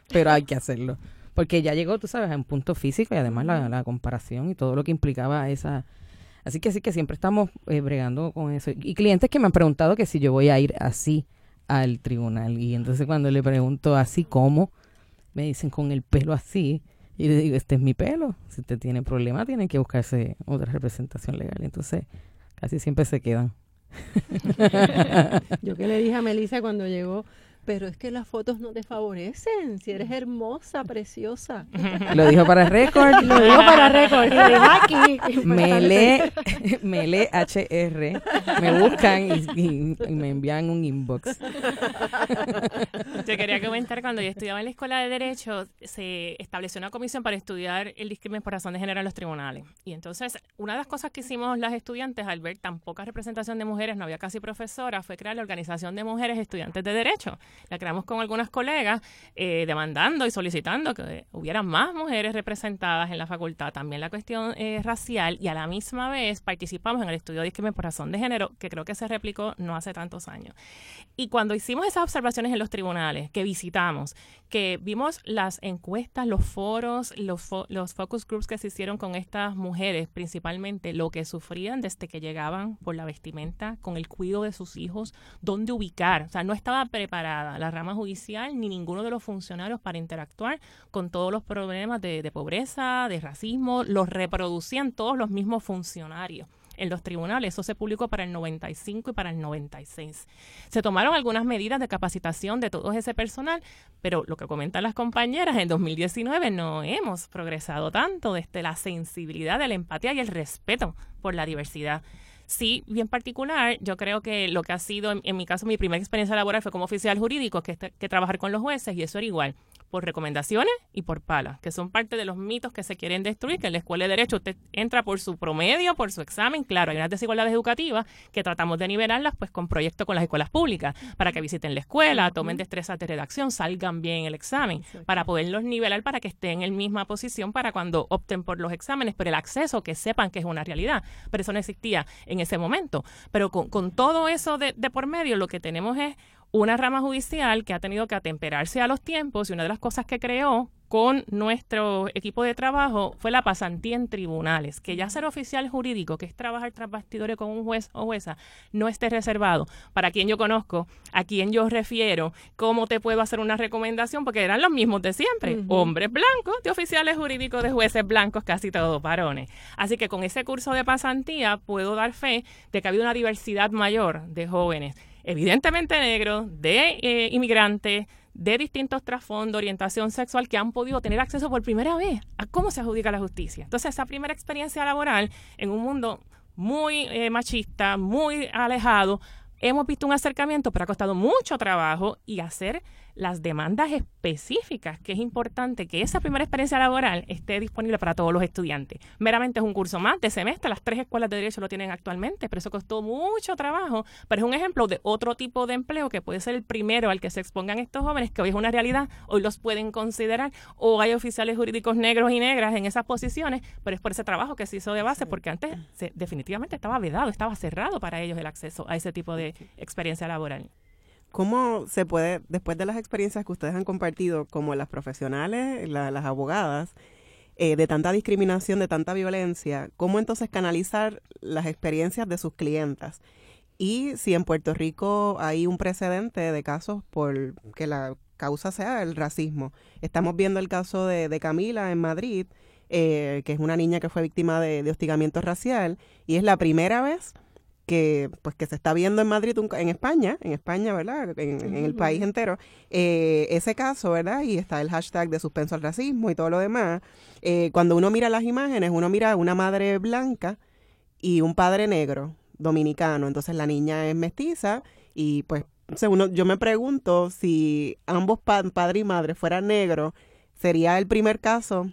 pero hay que hacerlo. Porque ya llegó, tú sabes, a un punto físico y además la, la comparación y todo lo que implicaba esa... Así que así que siempre estamos eh, bregando con eso. Y clientes que me han preguntado que si yo voy a ir así al tribunal. Y entonces cuando le pregunto así cómo, me dicen con el pelo así. Y le digo, este es mi pelo. Si usted tiene problema, tiene que buscarse otra representación legal. Entonces, casi siempre se quedan. Yo que le dije a Melissa cuando llegó, pero es que las fotos no te favorecen. Si eres hermosa, preciosa. Lo dijo para récord. Lo dijo para récord. Aquí. Mele, Mele HR. Me buscan y, me envían un inbox. Yo quería comentar, cuando yo estudiaba en la Escuela de Derecho, se estableció una comisión para estudiar el discrimen por razón de género en los tribunales. Y entonces, una de las cosas que hicimos las estudiantes, al ver tan poca representación de mujeres, no había casi profesoras, fue crear la Organización de Mujeres Estudiantes de Derecho La creamos con algunas colegas eh, demandando y solicitando que hubiera más mujeres representadas en la facultad. También la cuestión eh, racial y a la misma vez participamos en el estudio de discriminación por razón de género, que creo que se replicó no hace tantos años. Y cuando hicimos esas observaciones en los tribunales, que visitamos, que vimos las encuestas, los foros, los, los focus groups que se hicieron con estas mujeres, principalmente lo que sufrían desde que llegaban por la vestimenta, con el cuidado de sus hijos, dónde ubicar. O sea, no estaba preparada la rama judicial ni ninguno de los funcionarios para interactuar con todos los problemas de, pobreza, de racismo, los reproducían todos los mismos funcionarios en los tribunales. Eso se publicó para el 95 y para el 96. Se tomaron algunas medidas de capacitación de todo ese personal, pero lo que comentan las compañeras, en 2019 no hemos progresado tanto desde la sensibilidad la empatía y el respeto por la diversidad. Sí, bien particular, yo creo que lo que ha sido, en, mi caso, mi primera experiencia laboral fue como oficial jurídico, que, que trabajar con los jueces, y eso era igual por recomendaciones y por palas, que son parte de los mitos que se quieren destruir, que en la escuela de derecho usted entra por su promedio, por su examen, claro, hay unas desigualdades educativas que tratamos de nivelarlas pues con proyectos con las escuelas públicas, para que visiten la escuela, tomen destrezas de redacción, salgan bien el examen, para poderlos nivelar para que estén en misma posición para cuando opten por los exámenes, pero el acceso, que sepan que es una realidad, pero eso no existía en ese momento. Pero con, con todo eso de, de por medio, lo que tenemos es una rama judicial que ha tenido que atemperarse a los tiempos y una de las cosas que creó con nuestro equipo de trabajo fue la pasantía en tribunales, que ya ser oficial jurídico, que es trabajar tras bastidores con un juez o jueza, no esté reservado. Para quien yo conozco, a quien yo refiero, cómo te puedo hacer una recomendación, porque eran los mismos de siempre, hombres blancos, de oficiales jurídicos, de jueces blancos, casi todos varones. Así que con ese curso de pasantía puedo dar fe de que ha habido una diversidad mayor de jóvenes evidentemente negros, de eh, inmigrantes, de distintos trasfondos, orientación sexual, que han podido tener acceso por primera vez a cómo se adjudica la justicia. Entonces, esa primera experiencia laboral en un mundo muy eh, machista, muy alejado, hemos visto un acercamiento, pero ha costado mucho trabajo y hacer las demandas específicas, que es importante que esa primera experiencia laboral esté disponible para todos los estudiantes. Meramente es un curso más de semestre, las tres escuelas de derecho lo tienen actualmente, pero eso costó mucho trabajo, pero es un ejemplo de otro tipo de empleo que puede ser el primero al que se expongan estos jóvenes, que hoy es una realidad, hoy los pueden considerar, o hay oficiales jurídicos negros y negras en esas posiciones, pero es por ese trabajo que se hizo de base, porque antes definitivamente estaba vedado, estaba cerrado para ellos el acceso a ese tipo de experiencia laboral. ¿Cómo se puede, después de las experiencias que ustedes han compartido, como las profesionales, las abogadas, eh, de tanta discriminación, de tanta violencia, cómo entonces canalizar las experiencias de sus clientas? Y si en Puerto Rico hay un precedente de casos por que la causa sea el racismo. Estamos viendo el caso de, Camila en Madrid, eh, que es una niña que fue víctima de, de hostigamiento racial, y es la primera vez que pues que se está viendo en Madrid, en España, en España, ¿verdad? En, el país entero, eh, ese caso, ¿verdad? Y está el hashtag de suspenso al racismo y todo lo demás. Eh, cuando uno mira las imágenes, uno mira una madre blanca y un padre negro, dominicano. Entonces la niña es mestiza y pues uno, yo me pregunto si ambos padre y madre fueran negros, sería el primer caso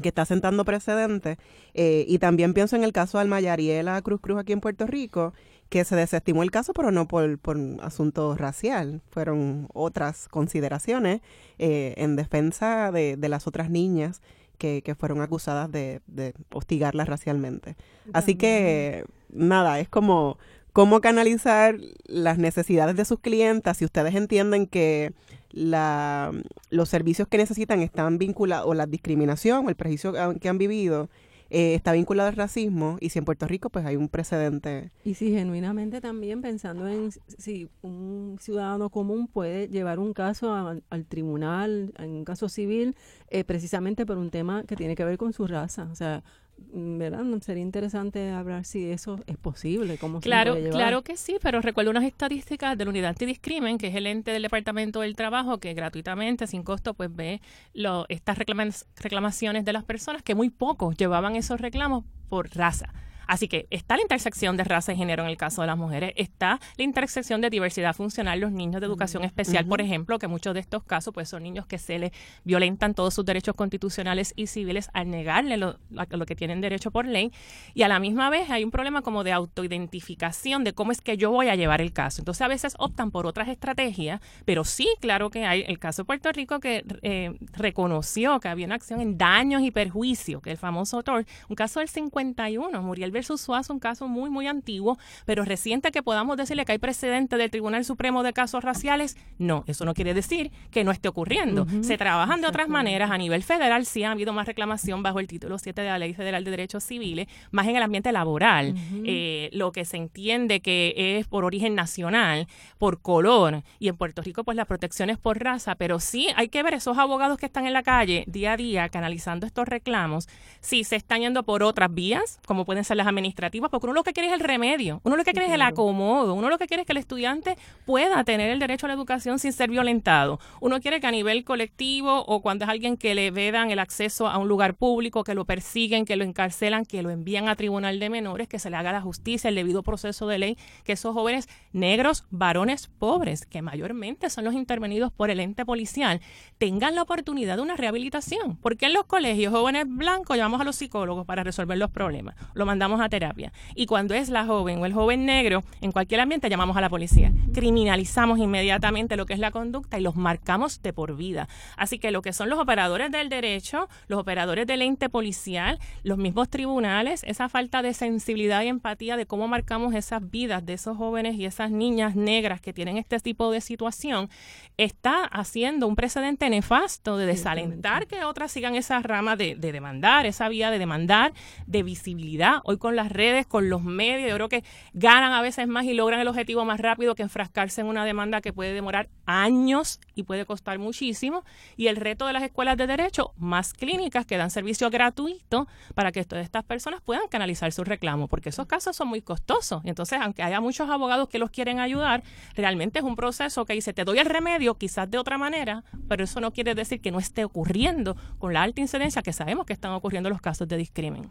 que está sentando precedentes. Eh, y también pienso en el caso de Almayariela Cruz Cruz aquí en Puerto Rico, que se desestimó el caso, pero no por, por asunto racial. Fueron otras consideraciones eh, en defensa de, de, las otras niñas que, que fueron acusadas de, de hostigarlas racialmente. Así que, nada, es como cómo canalizar las necesidades de sus clientes si ustedes entienden que la, los servicios que necesitan están vinculados, o la discriminación o el prejuicio que han vivido, eh, está vinculado al racismo y si en Puerto Rico pues hay un precedente. Y si genuinamente también pensando en si un ciudadano común puede llevar un caso al tribunal, en un caso civil, eh, precisamente por un tema que tiene que ver con su raza. O sea, ¿verdad? Sería interesante hablar si eso es posible. ¿cómo claro, claro que sí, pero recuerdo unas estadísticas de la Unidad Antidiscrimen, que es el ente del Departamento del Trabajo, que gratuitamente, sin costo, pues ve lo, estas reclamaciones de las personas, que muy pocos llevaban esos reclamos por raza Así que está la intersección de raza y género en el caso de las mujeres, está la intersección de diversidad funcional, los niños de educación especial, por ejemplo, que muchos de estos casos pues son niños que se les violentan todos sus derechos constitucionales y civiles al negarle lo, lo que tienen derecho por ley. Y a la misma vez hay un problema como de autoidentificación de cómo es que yo voy a llevar el caso. Entonces a veces optan por otras estrategias, pero sí, claro que hay el caso de Puerto Rico que eh, reconoció que había una acción en daños y perjuicios, que el famoso autor, un caso del 51, Muriel versus Suazo, un caso muy, muy antiguo, pero reciente que podamos decirle que hay precedente del Tribunal Supremo de casos raciales, no, eso no quiere decir que no esté ocurriendo. Se trabajan de otras maneras. A nivel federal sí ha habido más reclamación bajo el título 7 de la Ley Federal de Derechos Civiles, más en el ambiente laboral. Eh, lo que se entiende que es por origen nacional, por color, y en Puerto Rico pues la protección es por raza, pero sí hay que ver esos abogados que están en la calle día a día canalizando estos reclamos, si se están yendo por otras vías, como pueden ser las administrativas, porque uno lo que quiere es el remedio, uno lo que quiere es el acomodo, uno lo que quiere es que el estudiante pueda tener el derecho a la educación sin ser violentado. Uno quiere que a nivel colectivo o cuando es alguien que le vedan el acceso a un lugar público, que lo persiguen, que lo encarcelan, que lo envían a tribunal de menores, que se le haga la justicia, el debido proceso de ley, que esos jóvenes negros, varones pobres, que mayormente son los intervenidos por el ente policial, tengan la oportunidad de una rehabilitación. Porque en los colegios jóvenes blancos llamamos a los psicólogos para resolver los problemas, lo mandamos a terapia. Y cuando es la joven o el joven negro, en cualquier ambiente llamamos a la policía. Criminalizamos inmediatamente lo que es la conducta y los marcamos de por vida. Así que lo que son los operadores del derecho, los operadores del ente policial, los mismos tribunales, esa falta de sensibilidad y empatía de cómo marcamos esas vidas de esos jóvenes y esas niñas negras que tienen este tipo de situación, está haciendo un precedente nefasto de desalentar que otras sigan esa rama de, demandar, esa vía de demandar, de visibilidad. Hoy con las redes, con los medios, yo creo que ganan a veces más y logran el objetivo más rápido que enfrascarse en una demanda que puede demorar años y puede costar muchísimo. Y el reto de las escuelas de derecho, más clínicas que dan servicio gratuito para que todas estas personas puedan canalizar sus reclamos, porque esos casos son muy costosos. Entonces, aunque haya muchos abogados que los quieren ayudar, realmente es un proceso que dice, te doy el remedio, quizás de otra manera, pero eso no quiere decir que no esté ocurriendo con la alta incidencia que sabemos que están ocurriendo los casos de discrimen.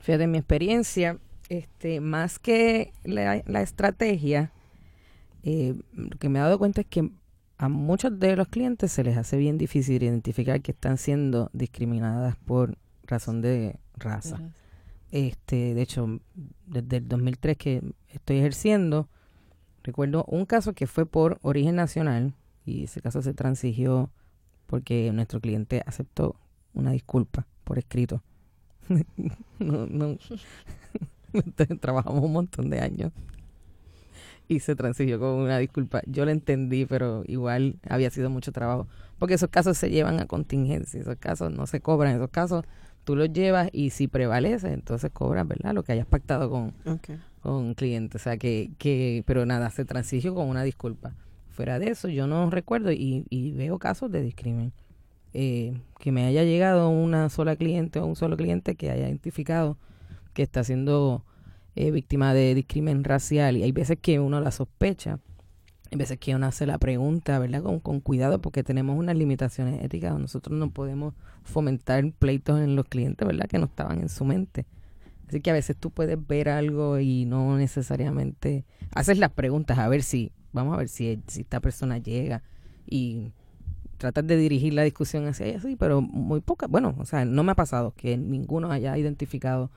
Fíjate, mi experiencia, este, más que la, estrategia, eh, lo que me he dado cuenta es que a muchos de los clientes se les hace bien difícil identificar que están siendo discriminadas por razón de raza. Este, de hecho, desde el 2003 que estoy ejerciendo, recuerdo un caso que fue por origen nacional y ese caso se transigió porque nuestro cliente aceptó una disculpa por escrito. no, no. trabajamos un montón de años y se transigió con una disculpa. Yo lo entendí, pero igual había sido mucho trabajo. Porque esos casos se llevan a contingencia, esos casos no se cobran, esos casos tú los llevas y si prevalece, entonces cobras, ¿verdad? Lo que hayas pactado con, con un cliente. O sea, que, que, pero nada, se transigió con una disculpa. Fuera de eso, yo no recuerdo y, y veo casos de discrimen. Eh, que me haya llegado una sola cliente o un solo cliente que haya identificado que está siendo eh, víctima de discrimen racial y hay veces que uno la sospecha, hay veces que uno hace la pregunta, ¿verdad? Con, con cuidado porque tenemos unas limitaciones éticas, nosotros no podemos fomentar pleitos en los clientes, ¿verdad? Que no estaban en su mente. Así que a veces tú puedes ver algo y no necesariamente haces las preguntas a ver si, vamos a ver si, si esta persona llega y tratar de dirigir la discusión hacia ella, sí, pero muy poca, bueno, o sea, no me ha pasado que ninguno haya identificado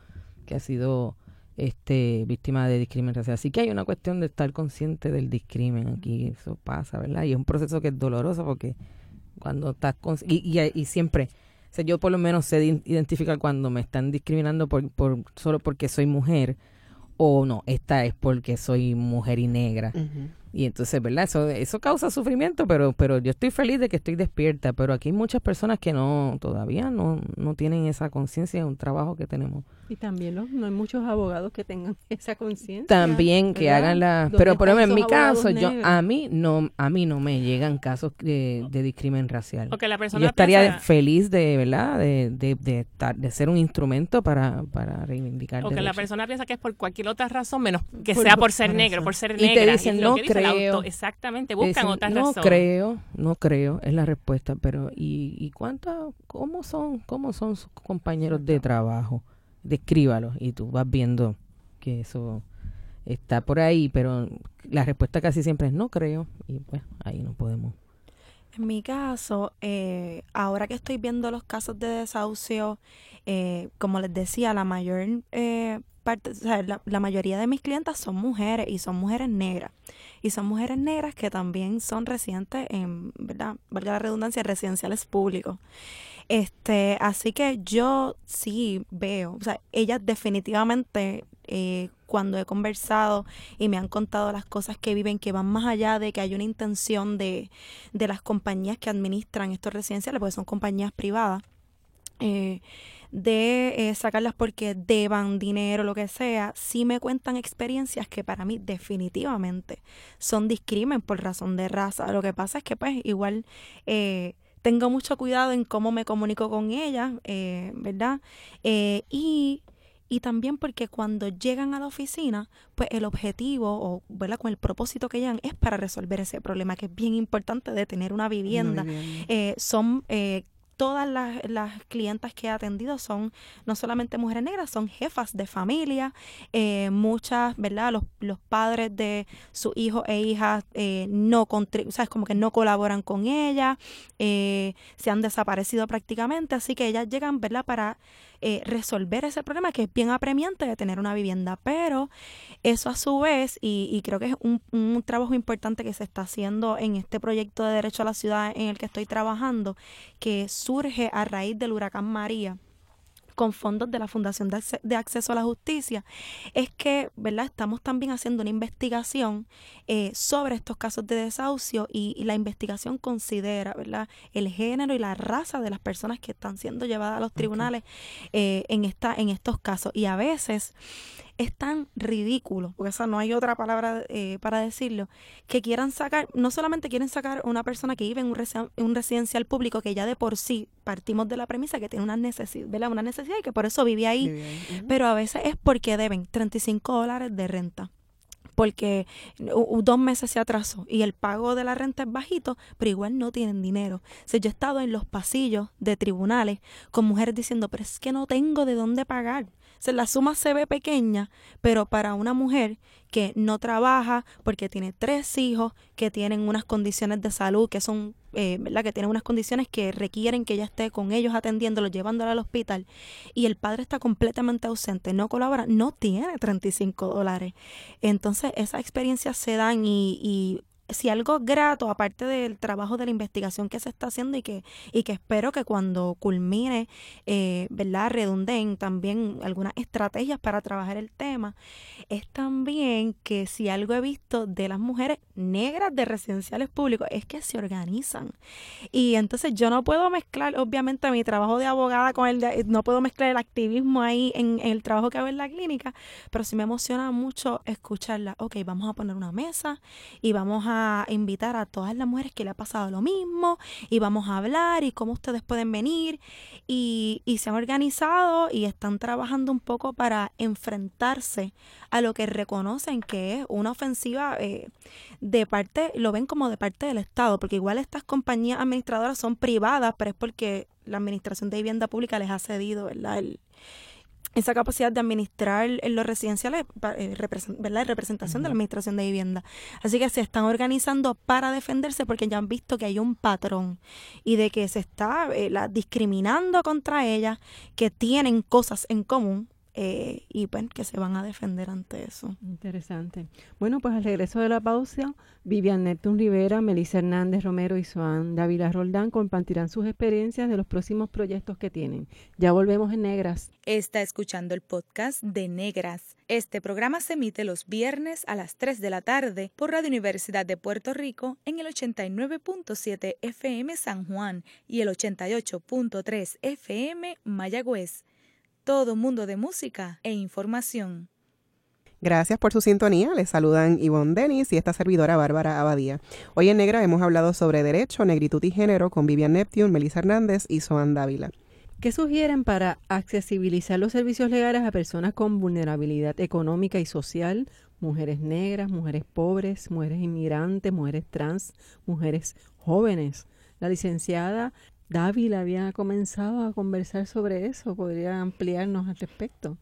que ha sido este víctima de discriminación. Así que hay una cuestión de estar consciente del discrimen aquí, eso pasa, ¿verdad? Y es un proceso que es doloroso porque cuando estás y, y, siempre, o sea, yo por lo menos sé identificar cuando me están discriminando por, por solo porque soy mujer o no, esta es porque soy mujer y negra. Y entonces, ¿verdad? Eso, eso causa sufrimiento, pero, pero yo estoy feliz de que estoy despierta. Pero aquí hay muchas personas que no, todavía no, no tienen esa conciencia de un trabajo que tenemos. Y también no hay muchos abogados que tengan esa conciencia. También que hagan la... Pero por ejemplo, en mi caso, yo a mí no a mí no me llegan casos de, de discrimen racial. Porque la persona yo estaría feliz de, ¿verdad? De, de, de, estar, de ser un instrumento para, para reivindicar. O que la persona piensa que es por cualquier otra razón, menos que sea por ser negro, por ser negra. Y te dicen, no creo. exactamente, buscan otras no razones. No creo, no creo, es la respuesta. Pero, ¿y, y cuánto, cómo son, cómo son sus compañeros de trabajo? Descríbalo y tú vas viendo que eso está por ahí, pero la respuesta casi siempre es no creo y pues ahí no podemos. En mi caso, eh, ahora que estoy viendo los casos de desahucio, eh, como les decía, la mayor eh, parte, o sea, la, mayoría de mis clientas son mujeres y son mujeres negras. Y son mujeres negras que también son residentes en, ¿verdad? Valga la redundancia, residenciales públicos. Este, así que yo sí veo, o sea, ellas definitivamente eh, cuando he conversado y me han contado las cosas que viven que van más allá de que hay una intención de, de las compañías que administran estos residenciales, porque son compañías privadas. Eh, de eh, sacarlas porque deban dinero, lo que sea, sí me cuentan experiencias que para mí definitivamente son discrimen por razón de raza. Lo que pasa es que pues igual eh, tengo mucho cuidado en cómo me comunico con ellas, eh, ¿verdad? Eh, y y también porque cuando llegan a la oficina, pues el objetivo o ¿verdad? con el propósito que llegan es para resolver ese problema, que es bien importante de tener una vivienda. Una vivienda. Eh, son eh, todas las, las, clientas que he atendido son no solamente mujeres negras, son jefas de familia, eh, muchas, ¿verdad? Los, los, padres de sus hijos e hijas eh, no, ¿sabes? Como que no colaboran con ella, eh, se han desaparecido prácticamente, así que ellas llegan, ¿verdad? Para eh, resolver ese problema que es bien apremiante de tener una vivienda. Pero eso a su vez, y, y creo que es un, un, trabajo importante que se está haciendo en este proyecto de Derecho a la Ciudad en el que estoy trabajando, que surge a raíz del huracán María con fondos de la Fundación de, Acce de, Acceso a la Justicia, es que, ¿verdad? Estamos también haciendo una investigación eh, sobre estos casos de desahucio y, y, la investigación considera, ¿verdad? El género y la raza de las personas que están siendo llevadas a los tribunales okay. eh, en, esta, en estos casos. Y a veces es tan ridículo, porque esa no hay otra palabra eh, para decirlo, que quieran sacar, no solamente quieren sacar una persona que vive en un, resi un, residencial público que ya de por sí partimos de la premisa que tiene una necesidad, ¿verdad? Una necesidad y que por eso vive ahí, vive ahí. Uh -huh. pero a veces es porque deben 35 dólares de renta porque dos meses se atrasó y el pago de la renta es bajito, pero igual no tienen dinero. O sea, yo he estado en los pasillos de tribunales con mujeres diciendo, pero es que no tengo de dónde pagar. Sea, la suma se ve pequeña, pero para una mujer que no trabaja porque tiene tres hijos, que tienen unas condiciones de salud que son, eh, ¿verdad? Que tienen unas condiciones que requieren que ella esté con ellos atendiéndolos, llevándola al hospital, y el padre está completamente ausente, no colabora, no tiene 35 dólares. Entonces, esas experiencias se dan y, y si algo grato, aparte del trabajo de la investigación que se está haciendo y que, y que espero que cuando culmine, eh, ¿verdad?, redunden también algunas estrategias para trabajar el tema, es también que si algo he visto de las mujeres negras de residenciales públicos es que se organizan. Y entonces yo no puedo mezclar, obviamente, mi trabajo de abogada con el de, no puedo mezclar el activismo ahí en, en el trabajo que hago en la clínica, pero sí me emociona mucho escucharla. Ok, vamos a poner una mesa y vamos a invitar a todas las mujeres que le ha pasado lo mismo y vamos a hablar y cómo ustedes pueden venir y, y se han organizado y están trabajando un poco para enfrentarse a lo que reconocen que es una ofensiva eh, de parte, lo ven como de parte del Estado, porque igual estas compañías administradoras son privadas, pero es porque la Administración de Vivienda Pública les ha cedido, ¿verdad? El, esa capacidad de administrar en los residenciales, eh, represent, ¿verdad? representación de la administración de vivienda. Así que se están organizando para defenderse porque ya han visto que hay un patrón y de que se está eh, la, discriminando contra ellas, que tienen cosas en común, eh, y pues que se van a defender ante eso. Interesante. Bueno, pues al regreso de la pausa, Vivian Neptune Rivera, Melissa Hernández Romero y Suan Dávila Roldán compartirán sus experiencias de los próximos proyectos que tienen. Ya volvemos en Negras. Está escuchando el podcast de Negras. Este programa se emite los viernes a las 3 de la tarde por Radio Universidad de Puerto Rico en el 89.7 FM San Juan y el 88.3 FM Mayagüez todo mundo de música e información. Gracias por su sintonía. Les saludan Ivonne Denis y esta servidora Bárbara Abadía. Hoy en Negra hemos hablado sobre derecho, negritud y género con Vivian Neptune, Melissa Hernández y Soan Dávila. ¿Qué sugieren para accesibilizar los servicios legales a personas con vulnerabilidad económica y social, mujeres negras, mujeres pobres, mujeres inmigrantes, mujeres trans, mujeres jóvenes? La licenciada Dávila había comenzado a conversar sobre eso. ¿Podría ampliarnos al respecto?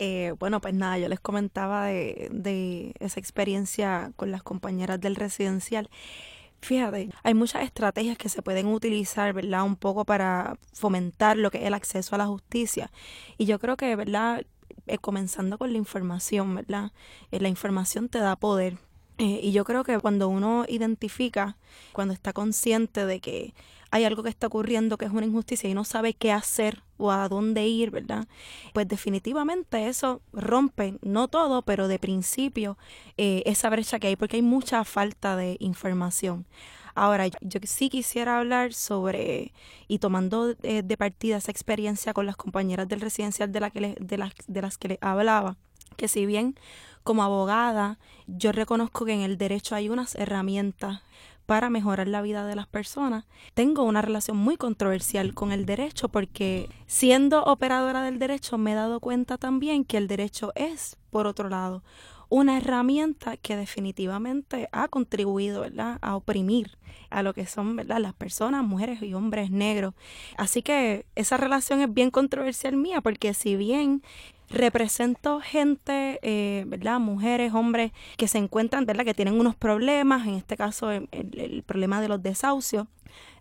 Eh, bueno, pues nada, yo les comentaba de, de esa experiencia con las compañeras del residencial. Fíjate, hay muchas estrategias que se pueden utilizar, ¿verdad? Un poco para fomentar lo que es el acceso a la justicia. Y yo creo que, ¿verdad? Eh, comenzando con la información, ¿verdad? Eh, la información te da poder. Eh, y yo creo que cuando uno identifica, cuando está consciente de que hay algo que está ocurriendo que es una injusticia y no sabe qué hacer o a dónde ir, ¿verdad? Pues definitivamente eso rompe, no todo, pero de principio, esa brecha que hay, porque hay mucha falta de información. Ahora, yo, sí quisiera hablar sobre, y tomando de partida esa experiencia con las compañeras del residencial de, la que de, las, de las que les hablaba, que si bien como abogada yo reconozco que en el derecho hay unas herramientas para mejorar la vida de las personas. Tengo una relación muy controversial con el derecho porque siendo operadora del derecho me he dado cuenta también que el derecho es, por otro lado, una herramienta que definitivamente ha contribuido a oprimir a lo que son ¿verdad? las personas, mujeres y hombres negros. Así que esa relación es bien controversial mía porque si bien represento gente, eh, ¿verdad? Mujeres, hombres que se encuentran, ¿verdad? Que tienen unos problemas, en este caso el, problema de los desahucios.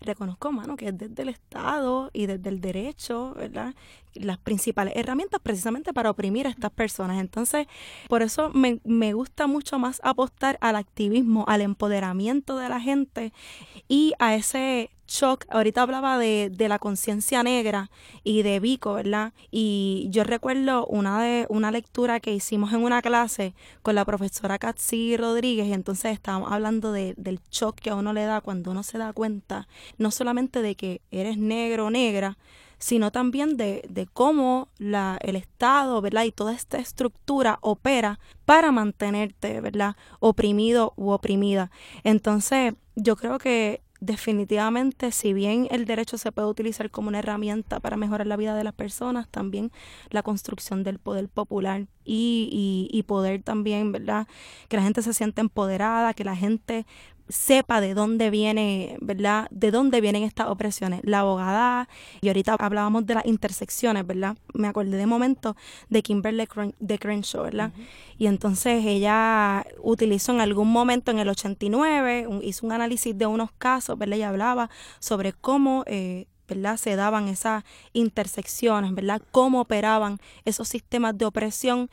Reconozco, mano, que es desde el Estado y desde el derecho, ¿verdad? Las principales herramientas precisamente para oprimir a estas personas. Entonces, por eso me, me gusta mucho más apostar al activismo, al empoderamiento de la gente y a ese shock. Ahorita hablaba de, de la conciencia negra y de Vico, ¿verdad? Y yo recuerdo una de una lectura que hicimos en una clase con la profesora Katsi Rodríguez y entonces estábamos hablando de, del shock que a uno le da cuando uno se da cuenta no solamente de que eres negro o negra, sino también de, de cómo la, el Estado, ¿verdad? Y toda esta estructura opera para mantenerte, ¿verdad? Oprimido u oprimida. Entonces, yo creo que definitivamente, si bien el derecho se puede utilizar como una herramienta para mejorar la vida de las personas, también la construcción del poder popular y, y, y poder también, ¿verdad? Que la gente se sienta empoderada, que la gente sepa de dónde viene, ¿verdad? De dónde vienen estas opresiones. La abogada, y ahorita hablábamos de las intersecciones, ¿verdad? Me acordé de momento de Kimberly de Crenshaw, ¿verdad? Y entonces ella utilizó en algún momento en el 89, hizo un análisis de unos casos, ¿verdad? Ella hablaba sobre cómo... Eh, ¿verdad? Se daban esas intersecciones, ¿verdad? Cómo operaban esos sistemas de opresión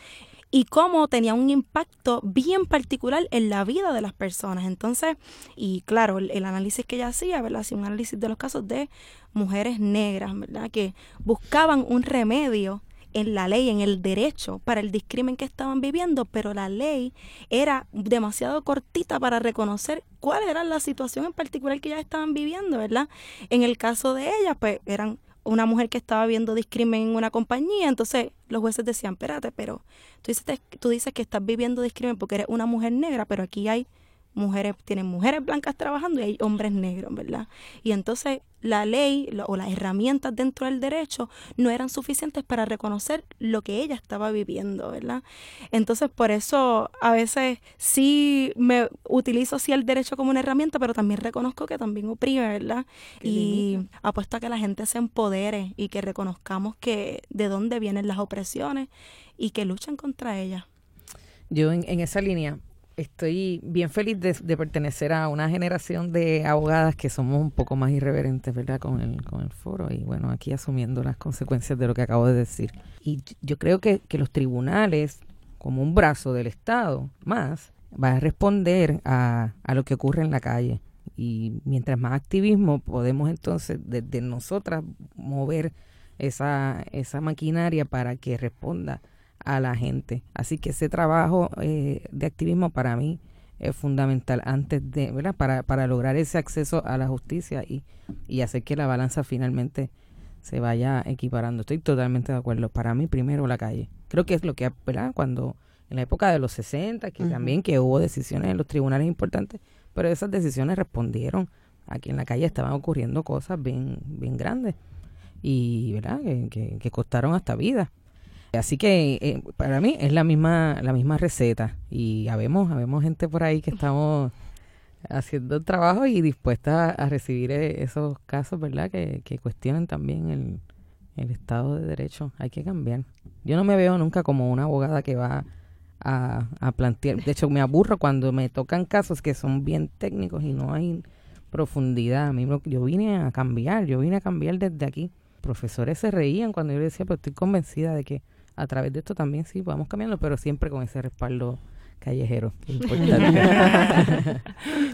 y cómo tenía un impacto bien particular en la vida de las personas. Entonces, y claro, el, análisis que ella hacía, ¿verdad? Hacía un análisis de los casos de mujeres negras, ¿verdad? Que buscaban un remedio en la ley, en el derecho para el discrimen que estaban viviendo, pero la ley era demasiado cortita para reconocer cuál era la situación en particular que ellas estaban viviendo, ¿verdad? En el caso de ellas, pues eran una mujer que estaba viendo discrimen en una compañía, entonces los jueces decían, espérate, pero tú dices, tú dices que estás viviendo discrimen porque eres una mujer negra, pero aquí hay mujeres, tienen mujeres blancas trabajando y hay hombres negros, ¿verdad? Y entonces la ley o las herramientas dentro del derecho no eran suficientes para reconocer lo que ella estaba viviendo, ¿verdad? Entonces, por eso a veces sí me utilizo sí el derecho como una herramienta, pero también reconozco que también oprime, ¿verdad? y apuesto a que la gente se empodere y que reconozcamos que de dónde vienen las opresiones y que luchen contra ellas. Yo en, en esa línea, estoy bien feliz de, pertenecer a una generación de abogadas que somos un poco más irreverentes, ¿verdad? Con el, con el foro y bueno, aquí asumiendo las consecuencias de lo que acabo de decir. Y yo creo que, que los tribunales, como un brazo del Estado más, va a responder a, a lo que ocurre en la calle. Y mientras más activismo podemos entonces desde nosotras mover esa, esa maquinaria para que responda a la gente. Así que ese trabajo eh, de activismo para mí es fundamental antes de, ¿verdad? Para, para lograr ese acceso a la justicia y, y hacer que la balanza finalmente se vaya equiparando. Estoy totalmente de acuerdo. Para mí, primero la calle. Creo que es lo que, ¿verdad? Cuando en la época de los 60, que también que hubo decisiones en los tribunales importantes, pero esas decisiones respondieron a que en la calle estaban ocurriendo cosas bien, bien grandes y, ¿verdad? Que, que, costaron hasta vida. Así que eh, para mí es la misma la misma receta y habemos habemos gente por ahí que estamos haciendo el trabajo y dispuesta a recibir eh, esos casos, ¿verdad? Que, que cuestionan también el, el Estado de Derecho hay que cambiar. Yo no me veo nunca como una abogada que va a, a plantear. De hecho, me aburro cuando me tocan casos que son bien técnicos y no hay profundidad. A mí yo vine a cambiar, yo vine a cambiar desde aquí. Profesores se reían cuando yo les decía, pero estoy convencida de que a través de esto también sí vamos cambiando, pero siempre con ese respaldo callejero.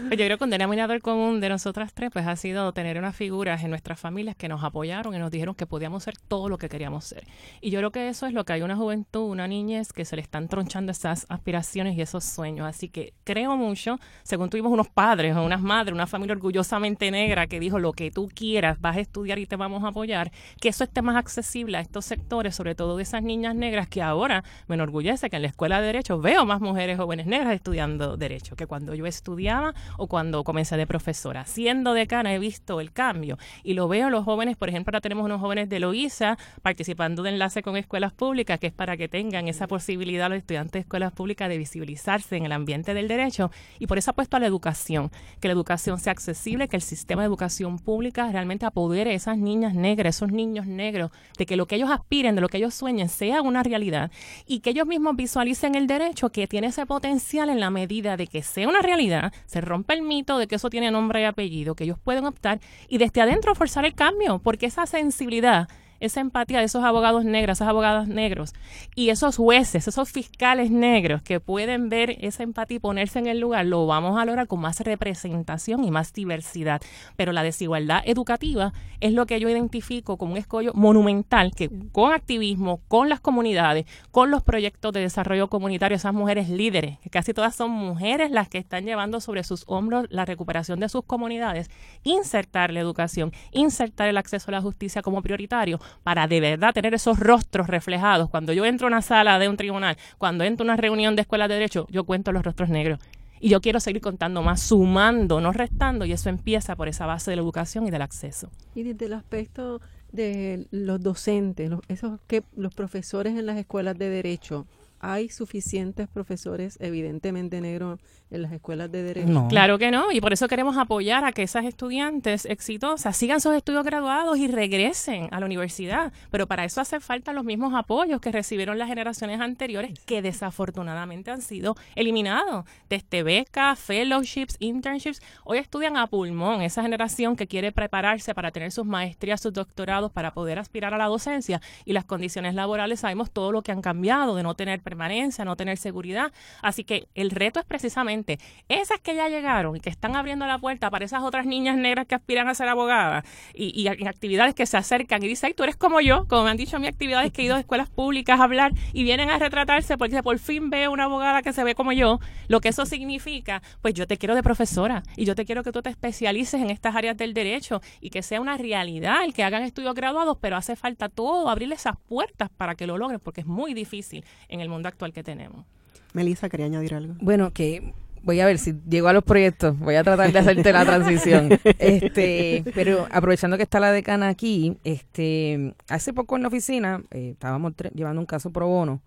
Pues yo creo que un denominador común de nosotras tres pues ha sido tener unas figuras en nuestras familias que nos apoyaron y nos dijeron que podíamos ser todo lo que queríamos ser. Y yo creo que eso es lo que hay una juventud, una niñez que se le están tronchando esas aspiraciones y esos sueños. Así que creo mucho, según tuvimos unos padres o unas madres, una familia orgullosamente negra que dijo lo que tú quieras, vas a estudiar y te vamos a apoyar, que eso esté más accesible a estos sectores, sobre todo de esas niñas negras que ahora me enorgullece que en la escuela de derecho veo más mujeres jóvenes negras estudiando derecho que cuando yo estudiaba o cuando comencé de profesora. Siendo decana he visto el cambio y lo veo los jóvenes, por ejemplo, ahora tenemos unos jóvenes de Loíza participando de enlace con escuelas públicas, que es para que tengan esa posibilidad los estudiantes de escuelas públicas de visibilizarse en el ambiente del derecho y por eso apuesto a la educación, que la educación sea accesible, que el sistema de educación pública realmente apodere a esas niñas negras, esos niños negros, de que lo que ellos aspiren, de lo que ellos sueñen sea una realidad y que ellos mismos visualicen el derecho que tiene ese potencial en la medida de que sea una realidad, se rompe el mito de que eso tiene nombre y apellido, que ellos pueden optar y desde adentro forzar el cambio, porque esa sensibilidad esa empatía de esos abogados negros, esas abogadas negros y esos jueces, esos fiscales negros que pueden ver esa empatía y ponerse en el lugar, lo vamos a lograr con más representación y más diversidad. Pero la desigualdad educativa es lo que yo identifico como un escollo monumental que con activismo, con las comunidades, con los proyectos de desarrollo comunitario, esas mujeres líderes, que casi todas son mujeres las que están llevando sobre sus hombros la recuperación de sus comunidades, insertar la educación, insertar el acceso a la justicia como prioritario, para de verdad tener esos rostros reflejados. Cuando yo entro a una sala de un tribunal, cuando entro a una reunión de escuela de derecho, yo cuento los rostros negros. Y yo quiero seguir contando más, sumando, no restando, y eso empieza por esa base de la educación y del acceso. Y desde el aspecto de los docentes, los, esos que los profesores en las escuelas de derecho, hay suficientes profesores evidentemente negros en las escuelas de derecho. Claro que no, y por eso queremos apoyar a que esas estudiantes exitosas sigan sus estudios graduados y regresen a la universidad. Pero para eso hace falta los mismos apoyos que recibieron las generaciones anteriores, que desafortunadamente han sido eliminados. Desde becas, fellowships, internships, hoy estudian a pulmón esa generación que quiere prepararse para tener sus maestrías, sus doctorados, para poder aspirar a la docencia. Y las condiciones laborales sabemos todo lo que han cambiado, de no tener permanencia, no tener seguridad. Así que el reto es precisamente esas que ya llegaron y que están abriendo la puerta para esas otras niñas negras que aspiran a ser abogadas y, en actividades que se acercan y dicen, tú eres como yo, como me han dicho en mis actividades que he ido a escuelas públicas a hablar y vienen a retratarse porque por fin veo una abogada que se ve como yo, lo que eso significa, pues yo te quiero de profesora y yo te quiero que tú te especialices en estas áreas del derecho y que sea una realidad el que hagan estudios graduados, pero hace falta todo, abrirle esas puertas para que lo logren porque es muy difícil en el mundo actual que tenemos. Melissa, quería añadir algo. Bueno, que voy a ver si llego a los proyectos, voy a tratar de hacerte la transición. Este, pero aprovechando que está la decana aquí, este, hace poco en la oficina eh, estábamos llevando un caso pro bono,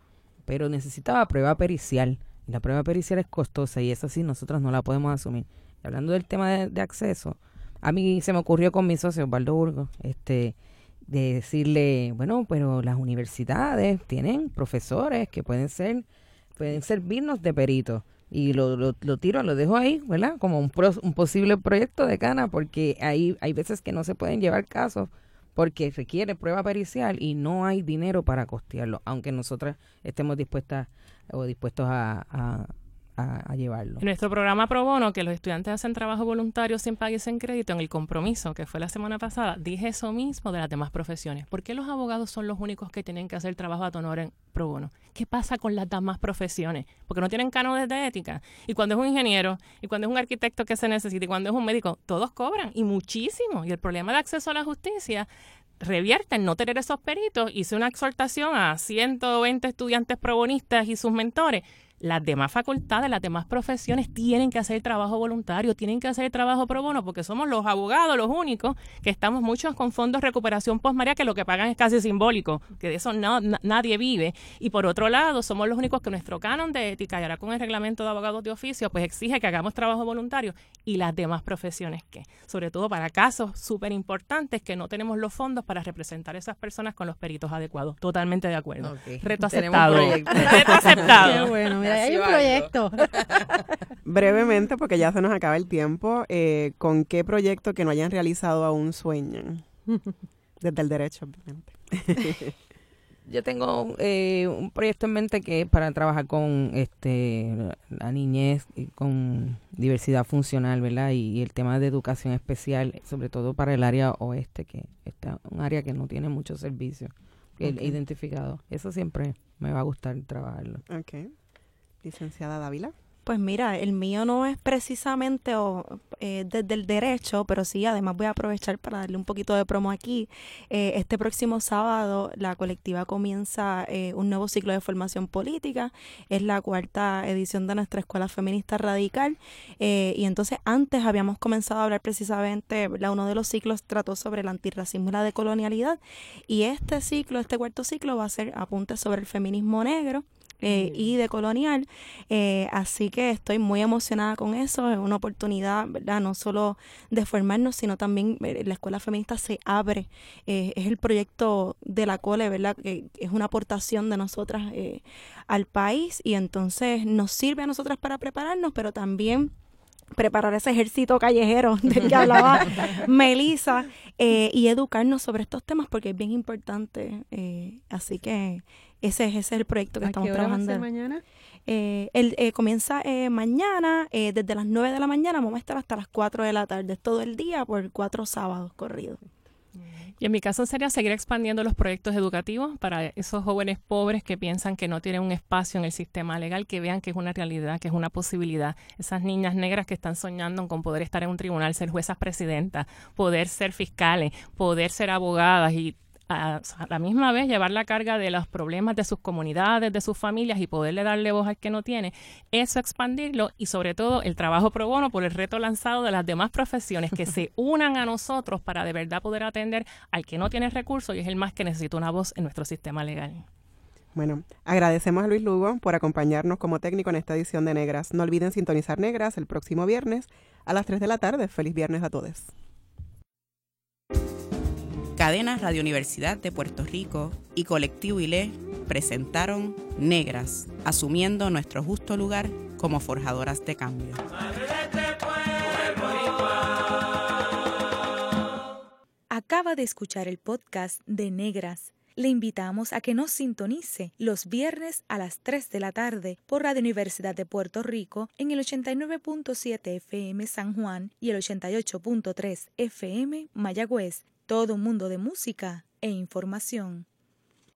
pero necesitaba prueba pericial. la prueba pericial es costosa y esa sí nosotros no la podemos asumir. hablando del tema de, acceso, a mí se me ocurrió con mi socio Osvaldo Burgos, este, de decirle, bueno, pero las universidades tienen profesores que pueden ser, pueden servirnos de peritos y lo, lo, lo, tiro, lo dejo ahí, ¿verdad? Como un, un posible proyecto de cana, porque ahí hay veces que no se pueden llevar casos porque requiere prueba pericial y no hay dinero para costearlo, aunque nosotras estemos dispuestas o dispuestos a, llevarlo. En nuestro programa Pro Bono, que los estudiantes hacen trabajo voluntario sin pague y sin crédito, en el compromiso que fue la semana pasada, dije eso mismo de las demás profesiones. ¿Por qué los abogados son los únicos que tienen que hacer trabajo a honor en Pro Bono? ¿Qué pasa con las demás profesiones? Porque no tienen cánones de ética. Y cuando es un ingeniero, y cuando es un arquitecto que se necesita, y cuando es un médico, todos cobran, y muchísimo. Y el problema de acceso a la justicia revierte en no tener esos peritos. Hice una exhortación a 120 estudiantes probonistas y sus mentores las demás facultades, las demás profesiones tienen que hacer trabajo voluntario, tienen que hacer trabajo pro bono, porque somos los abogados los únicos que estamos muchos con fondos de recuperación post-María, que lo que pagan es casi simbólico, que de eso no, nadie vive. Y por otro lado, somos los únicos que nuestro canon de ética, y ahora con el reglamento de abogados de oficio, pues exige que hagamos trabajo voluntario y las demás profesiones que, sobre todo para casos súper importantes que no tenemos los fondos para representar a esas personas con los peritos adecuados. Totalmente de acuerdo. Reto aceptado. Reto aceptado. Qué bueno, mira, hay un proyecto. Brevemente, porque ya se nos acaba el tiempo, eh, ¿con qué proyecto que no hayan realizado aún sueñan? Desde el derecho, obviamente. Yo tengo eh, un proyecto en mente que es para trabajar con este la niñez y con diversidad funcional, ¿verdad? Y, el tema de educación especial, sobre todo para el área oeste, que está un área que no tiene muchos servicios identificados. Eso siempre me va a gustar trabajarlo. Ok. Licenciada Dávila. Pues mira, el mío no es precisamente eh, desde el derecho, pero sí, además voy a aprovechar para darle un poquito de promo aquí. Eh, este próximo sábado la colectiva comienza eh, un nuevo ciclo de formación política. Es la cuarta edición de nuestra Escuela Feminista Radical. y entonces antes habíamos comenzado a hablar precisamente, uno de los ciclos trató sobre el antirracismo y la decolonialidad. Y este ciclo, este cuarto ciclo, va a ser apuntes sobre el feminismo negro. Eh, y de colonial. Eh, así que estoy muy emocionada con eso. Es una oportunidad, ¿verdad? No solo de formarnos, sino también eh, la escuela feminista se abre. es el proyecto de la COLE, ¿verdad? Que es una aportación de nosotras al país y entonces nos sirve a nosotras para prepararnos, pero también preparar ese ejército callejero del que hablaba Melissa y educarnos sobre estos temas porque es bien importante. así que ese, ese es el proyecto que estamos trabajando. mañana? Eh, el, eh, comienza eh, mañana, desde las 9 de la mañana, vamos a estar hasta las 4 de la tarde, todo el día por cuatro sábados corridos. Y en mi caso sería seguir expandiendo los proyectos educativos para esos jóvenes pobres que piensan que no tienen un espacio en el sistema legal, que vean que es una realidad, que es una posibilidad. Esas niñas negras que están soñando con poder estar en un tribunal, ser juezas presidentas, poder ser fiscales, poder ser abogadas y a, la misma vez llevar la carga de los problemas de sus comunidades, de sus familias y poderle darle voz al que no tiene, eso expandirlo y sobre todo el trabajo pro bono por el reto lanzado de las demás profesiones que se unan a nosotros para de verdad poder atender al que no tiene recursos y es el más que necesita una voz en nuestro sistema legal. Bueno, agradecemos a Luis Lugo por acompañarnos como técnico en esta edición de Negras. No olviden sintonizar Negras el próximo viernes a las 3 de la tarde. Feliz viernes a todos. Cadena Radio Universidad de Puerto Rico y Colectivo ILE presentaron Negras, asumiendo nuestro justo lugar como forjadoras de cambio. Acaba de escuchar el podcast de Negras. Le invitamos a que nos sintonice los viernes a las 3 de la tarde por Radio Universidad de Puerto Rico en el 89.7 FM San Juan y el 88.3 FM Mayagüez todo un mundo de música e información.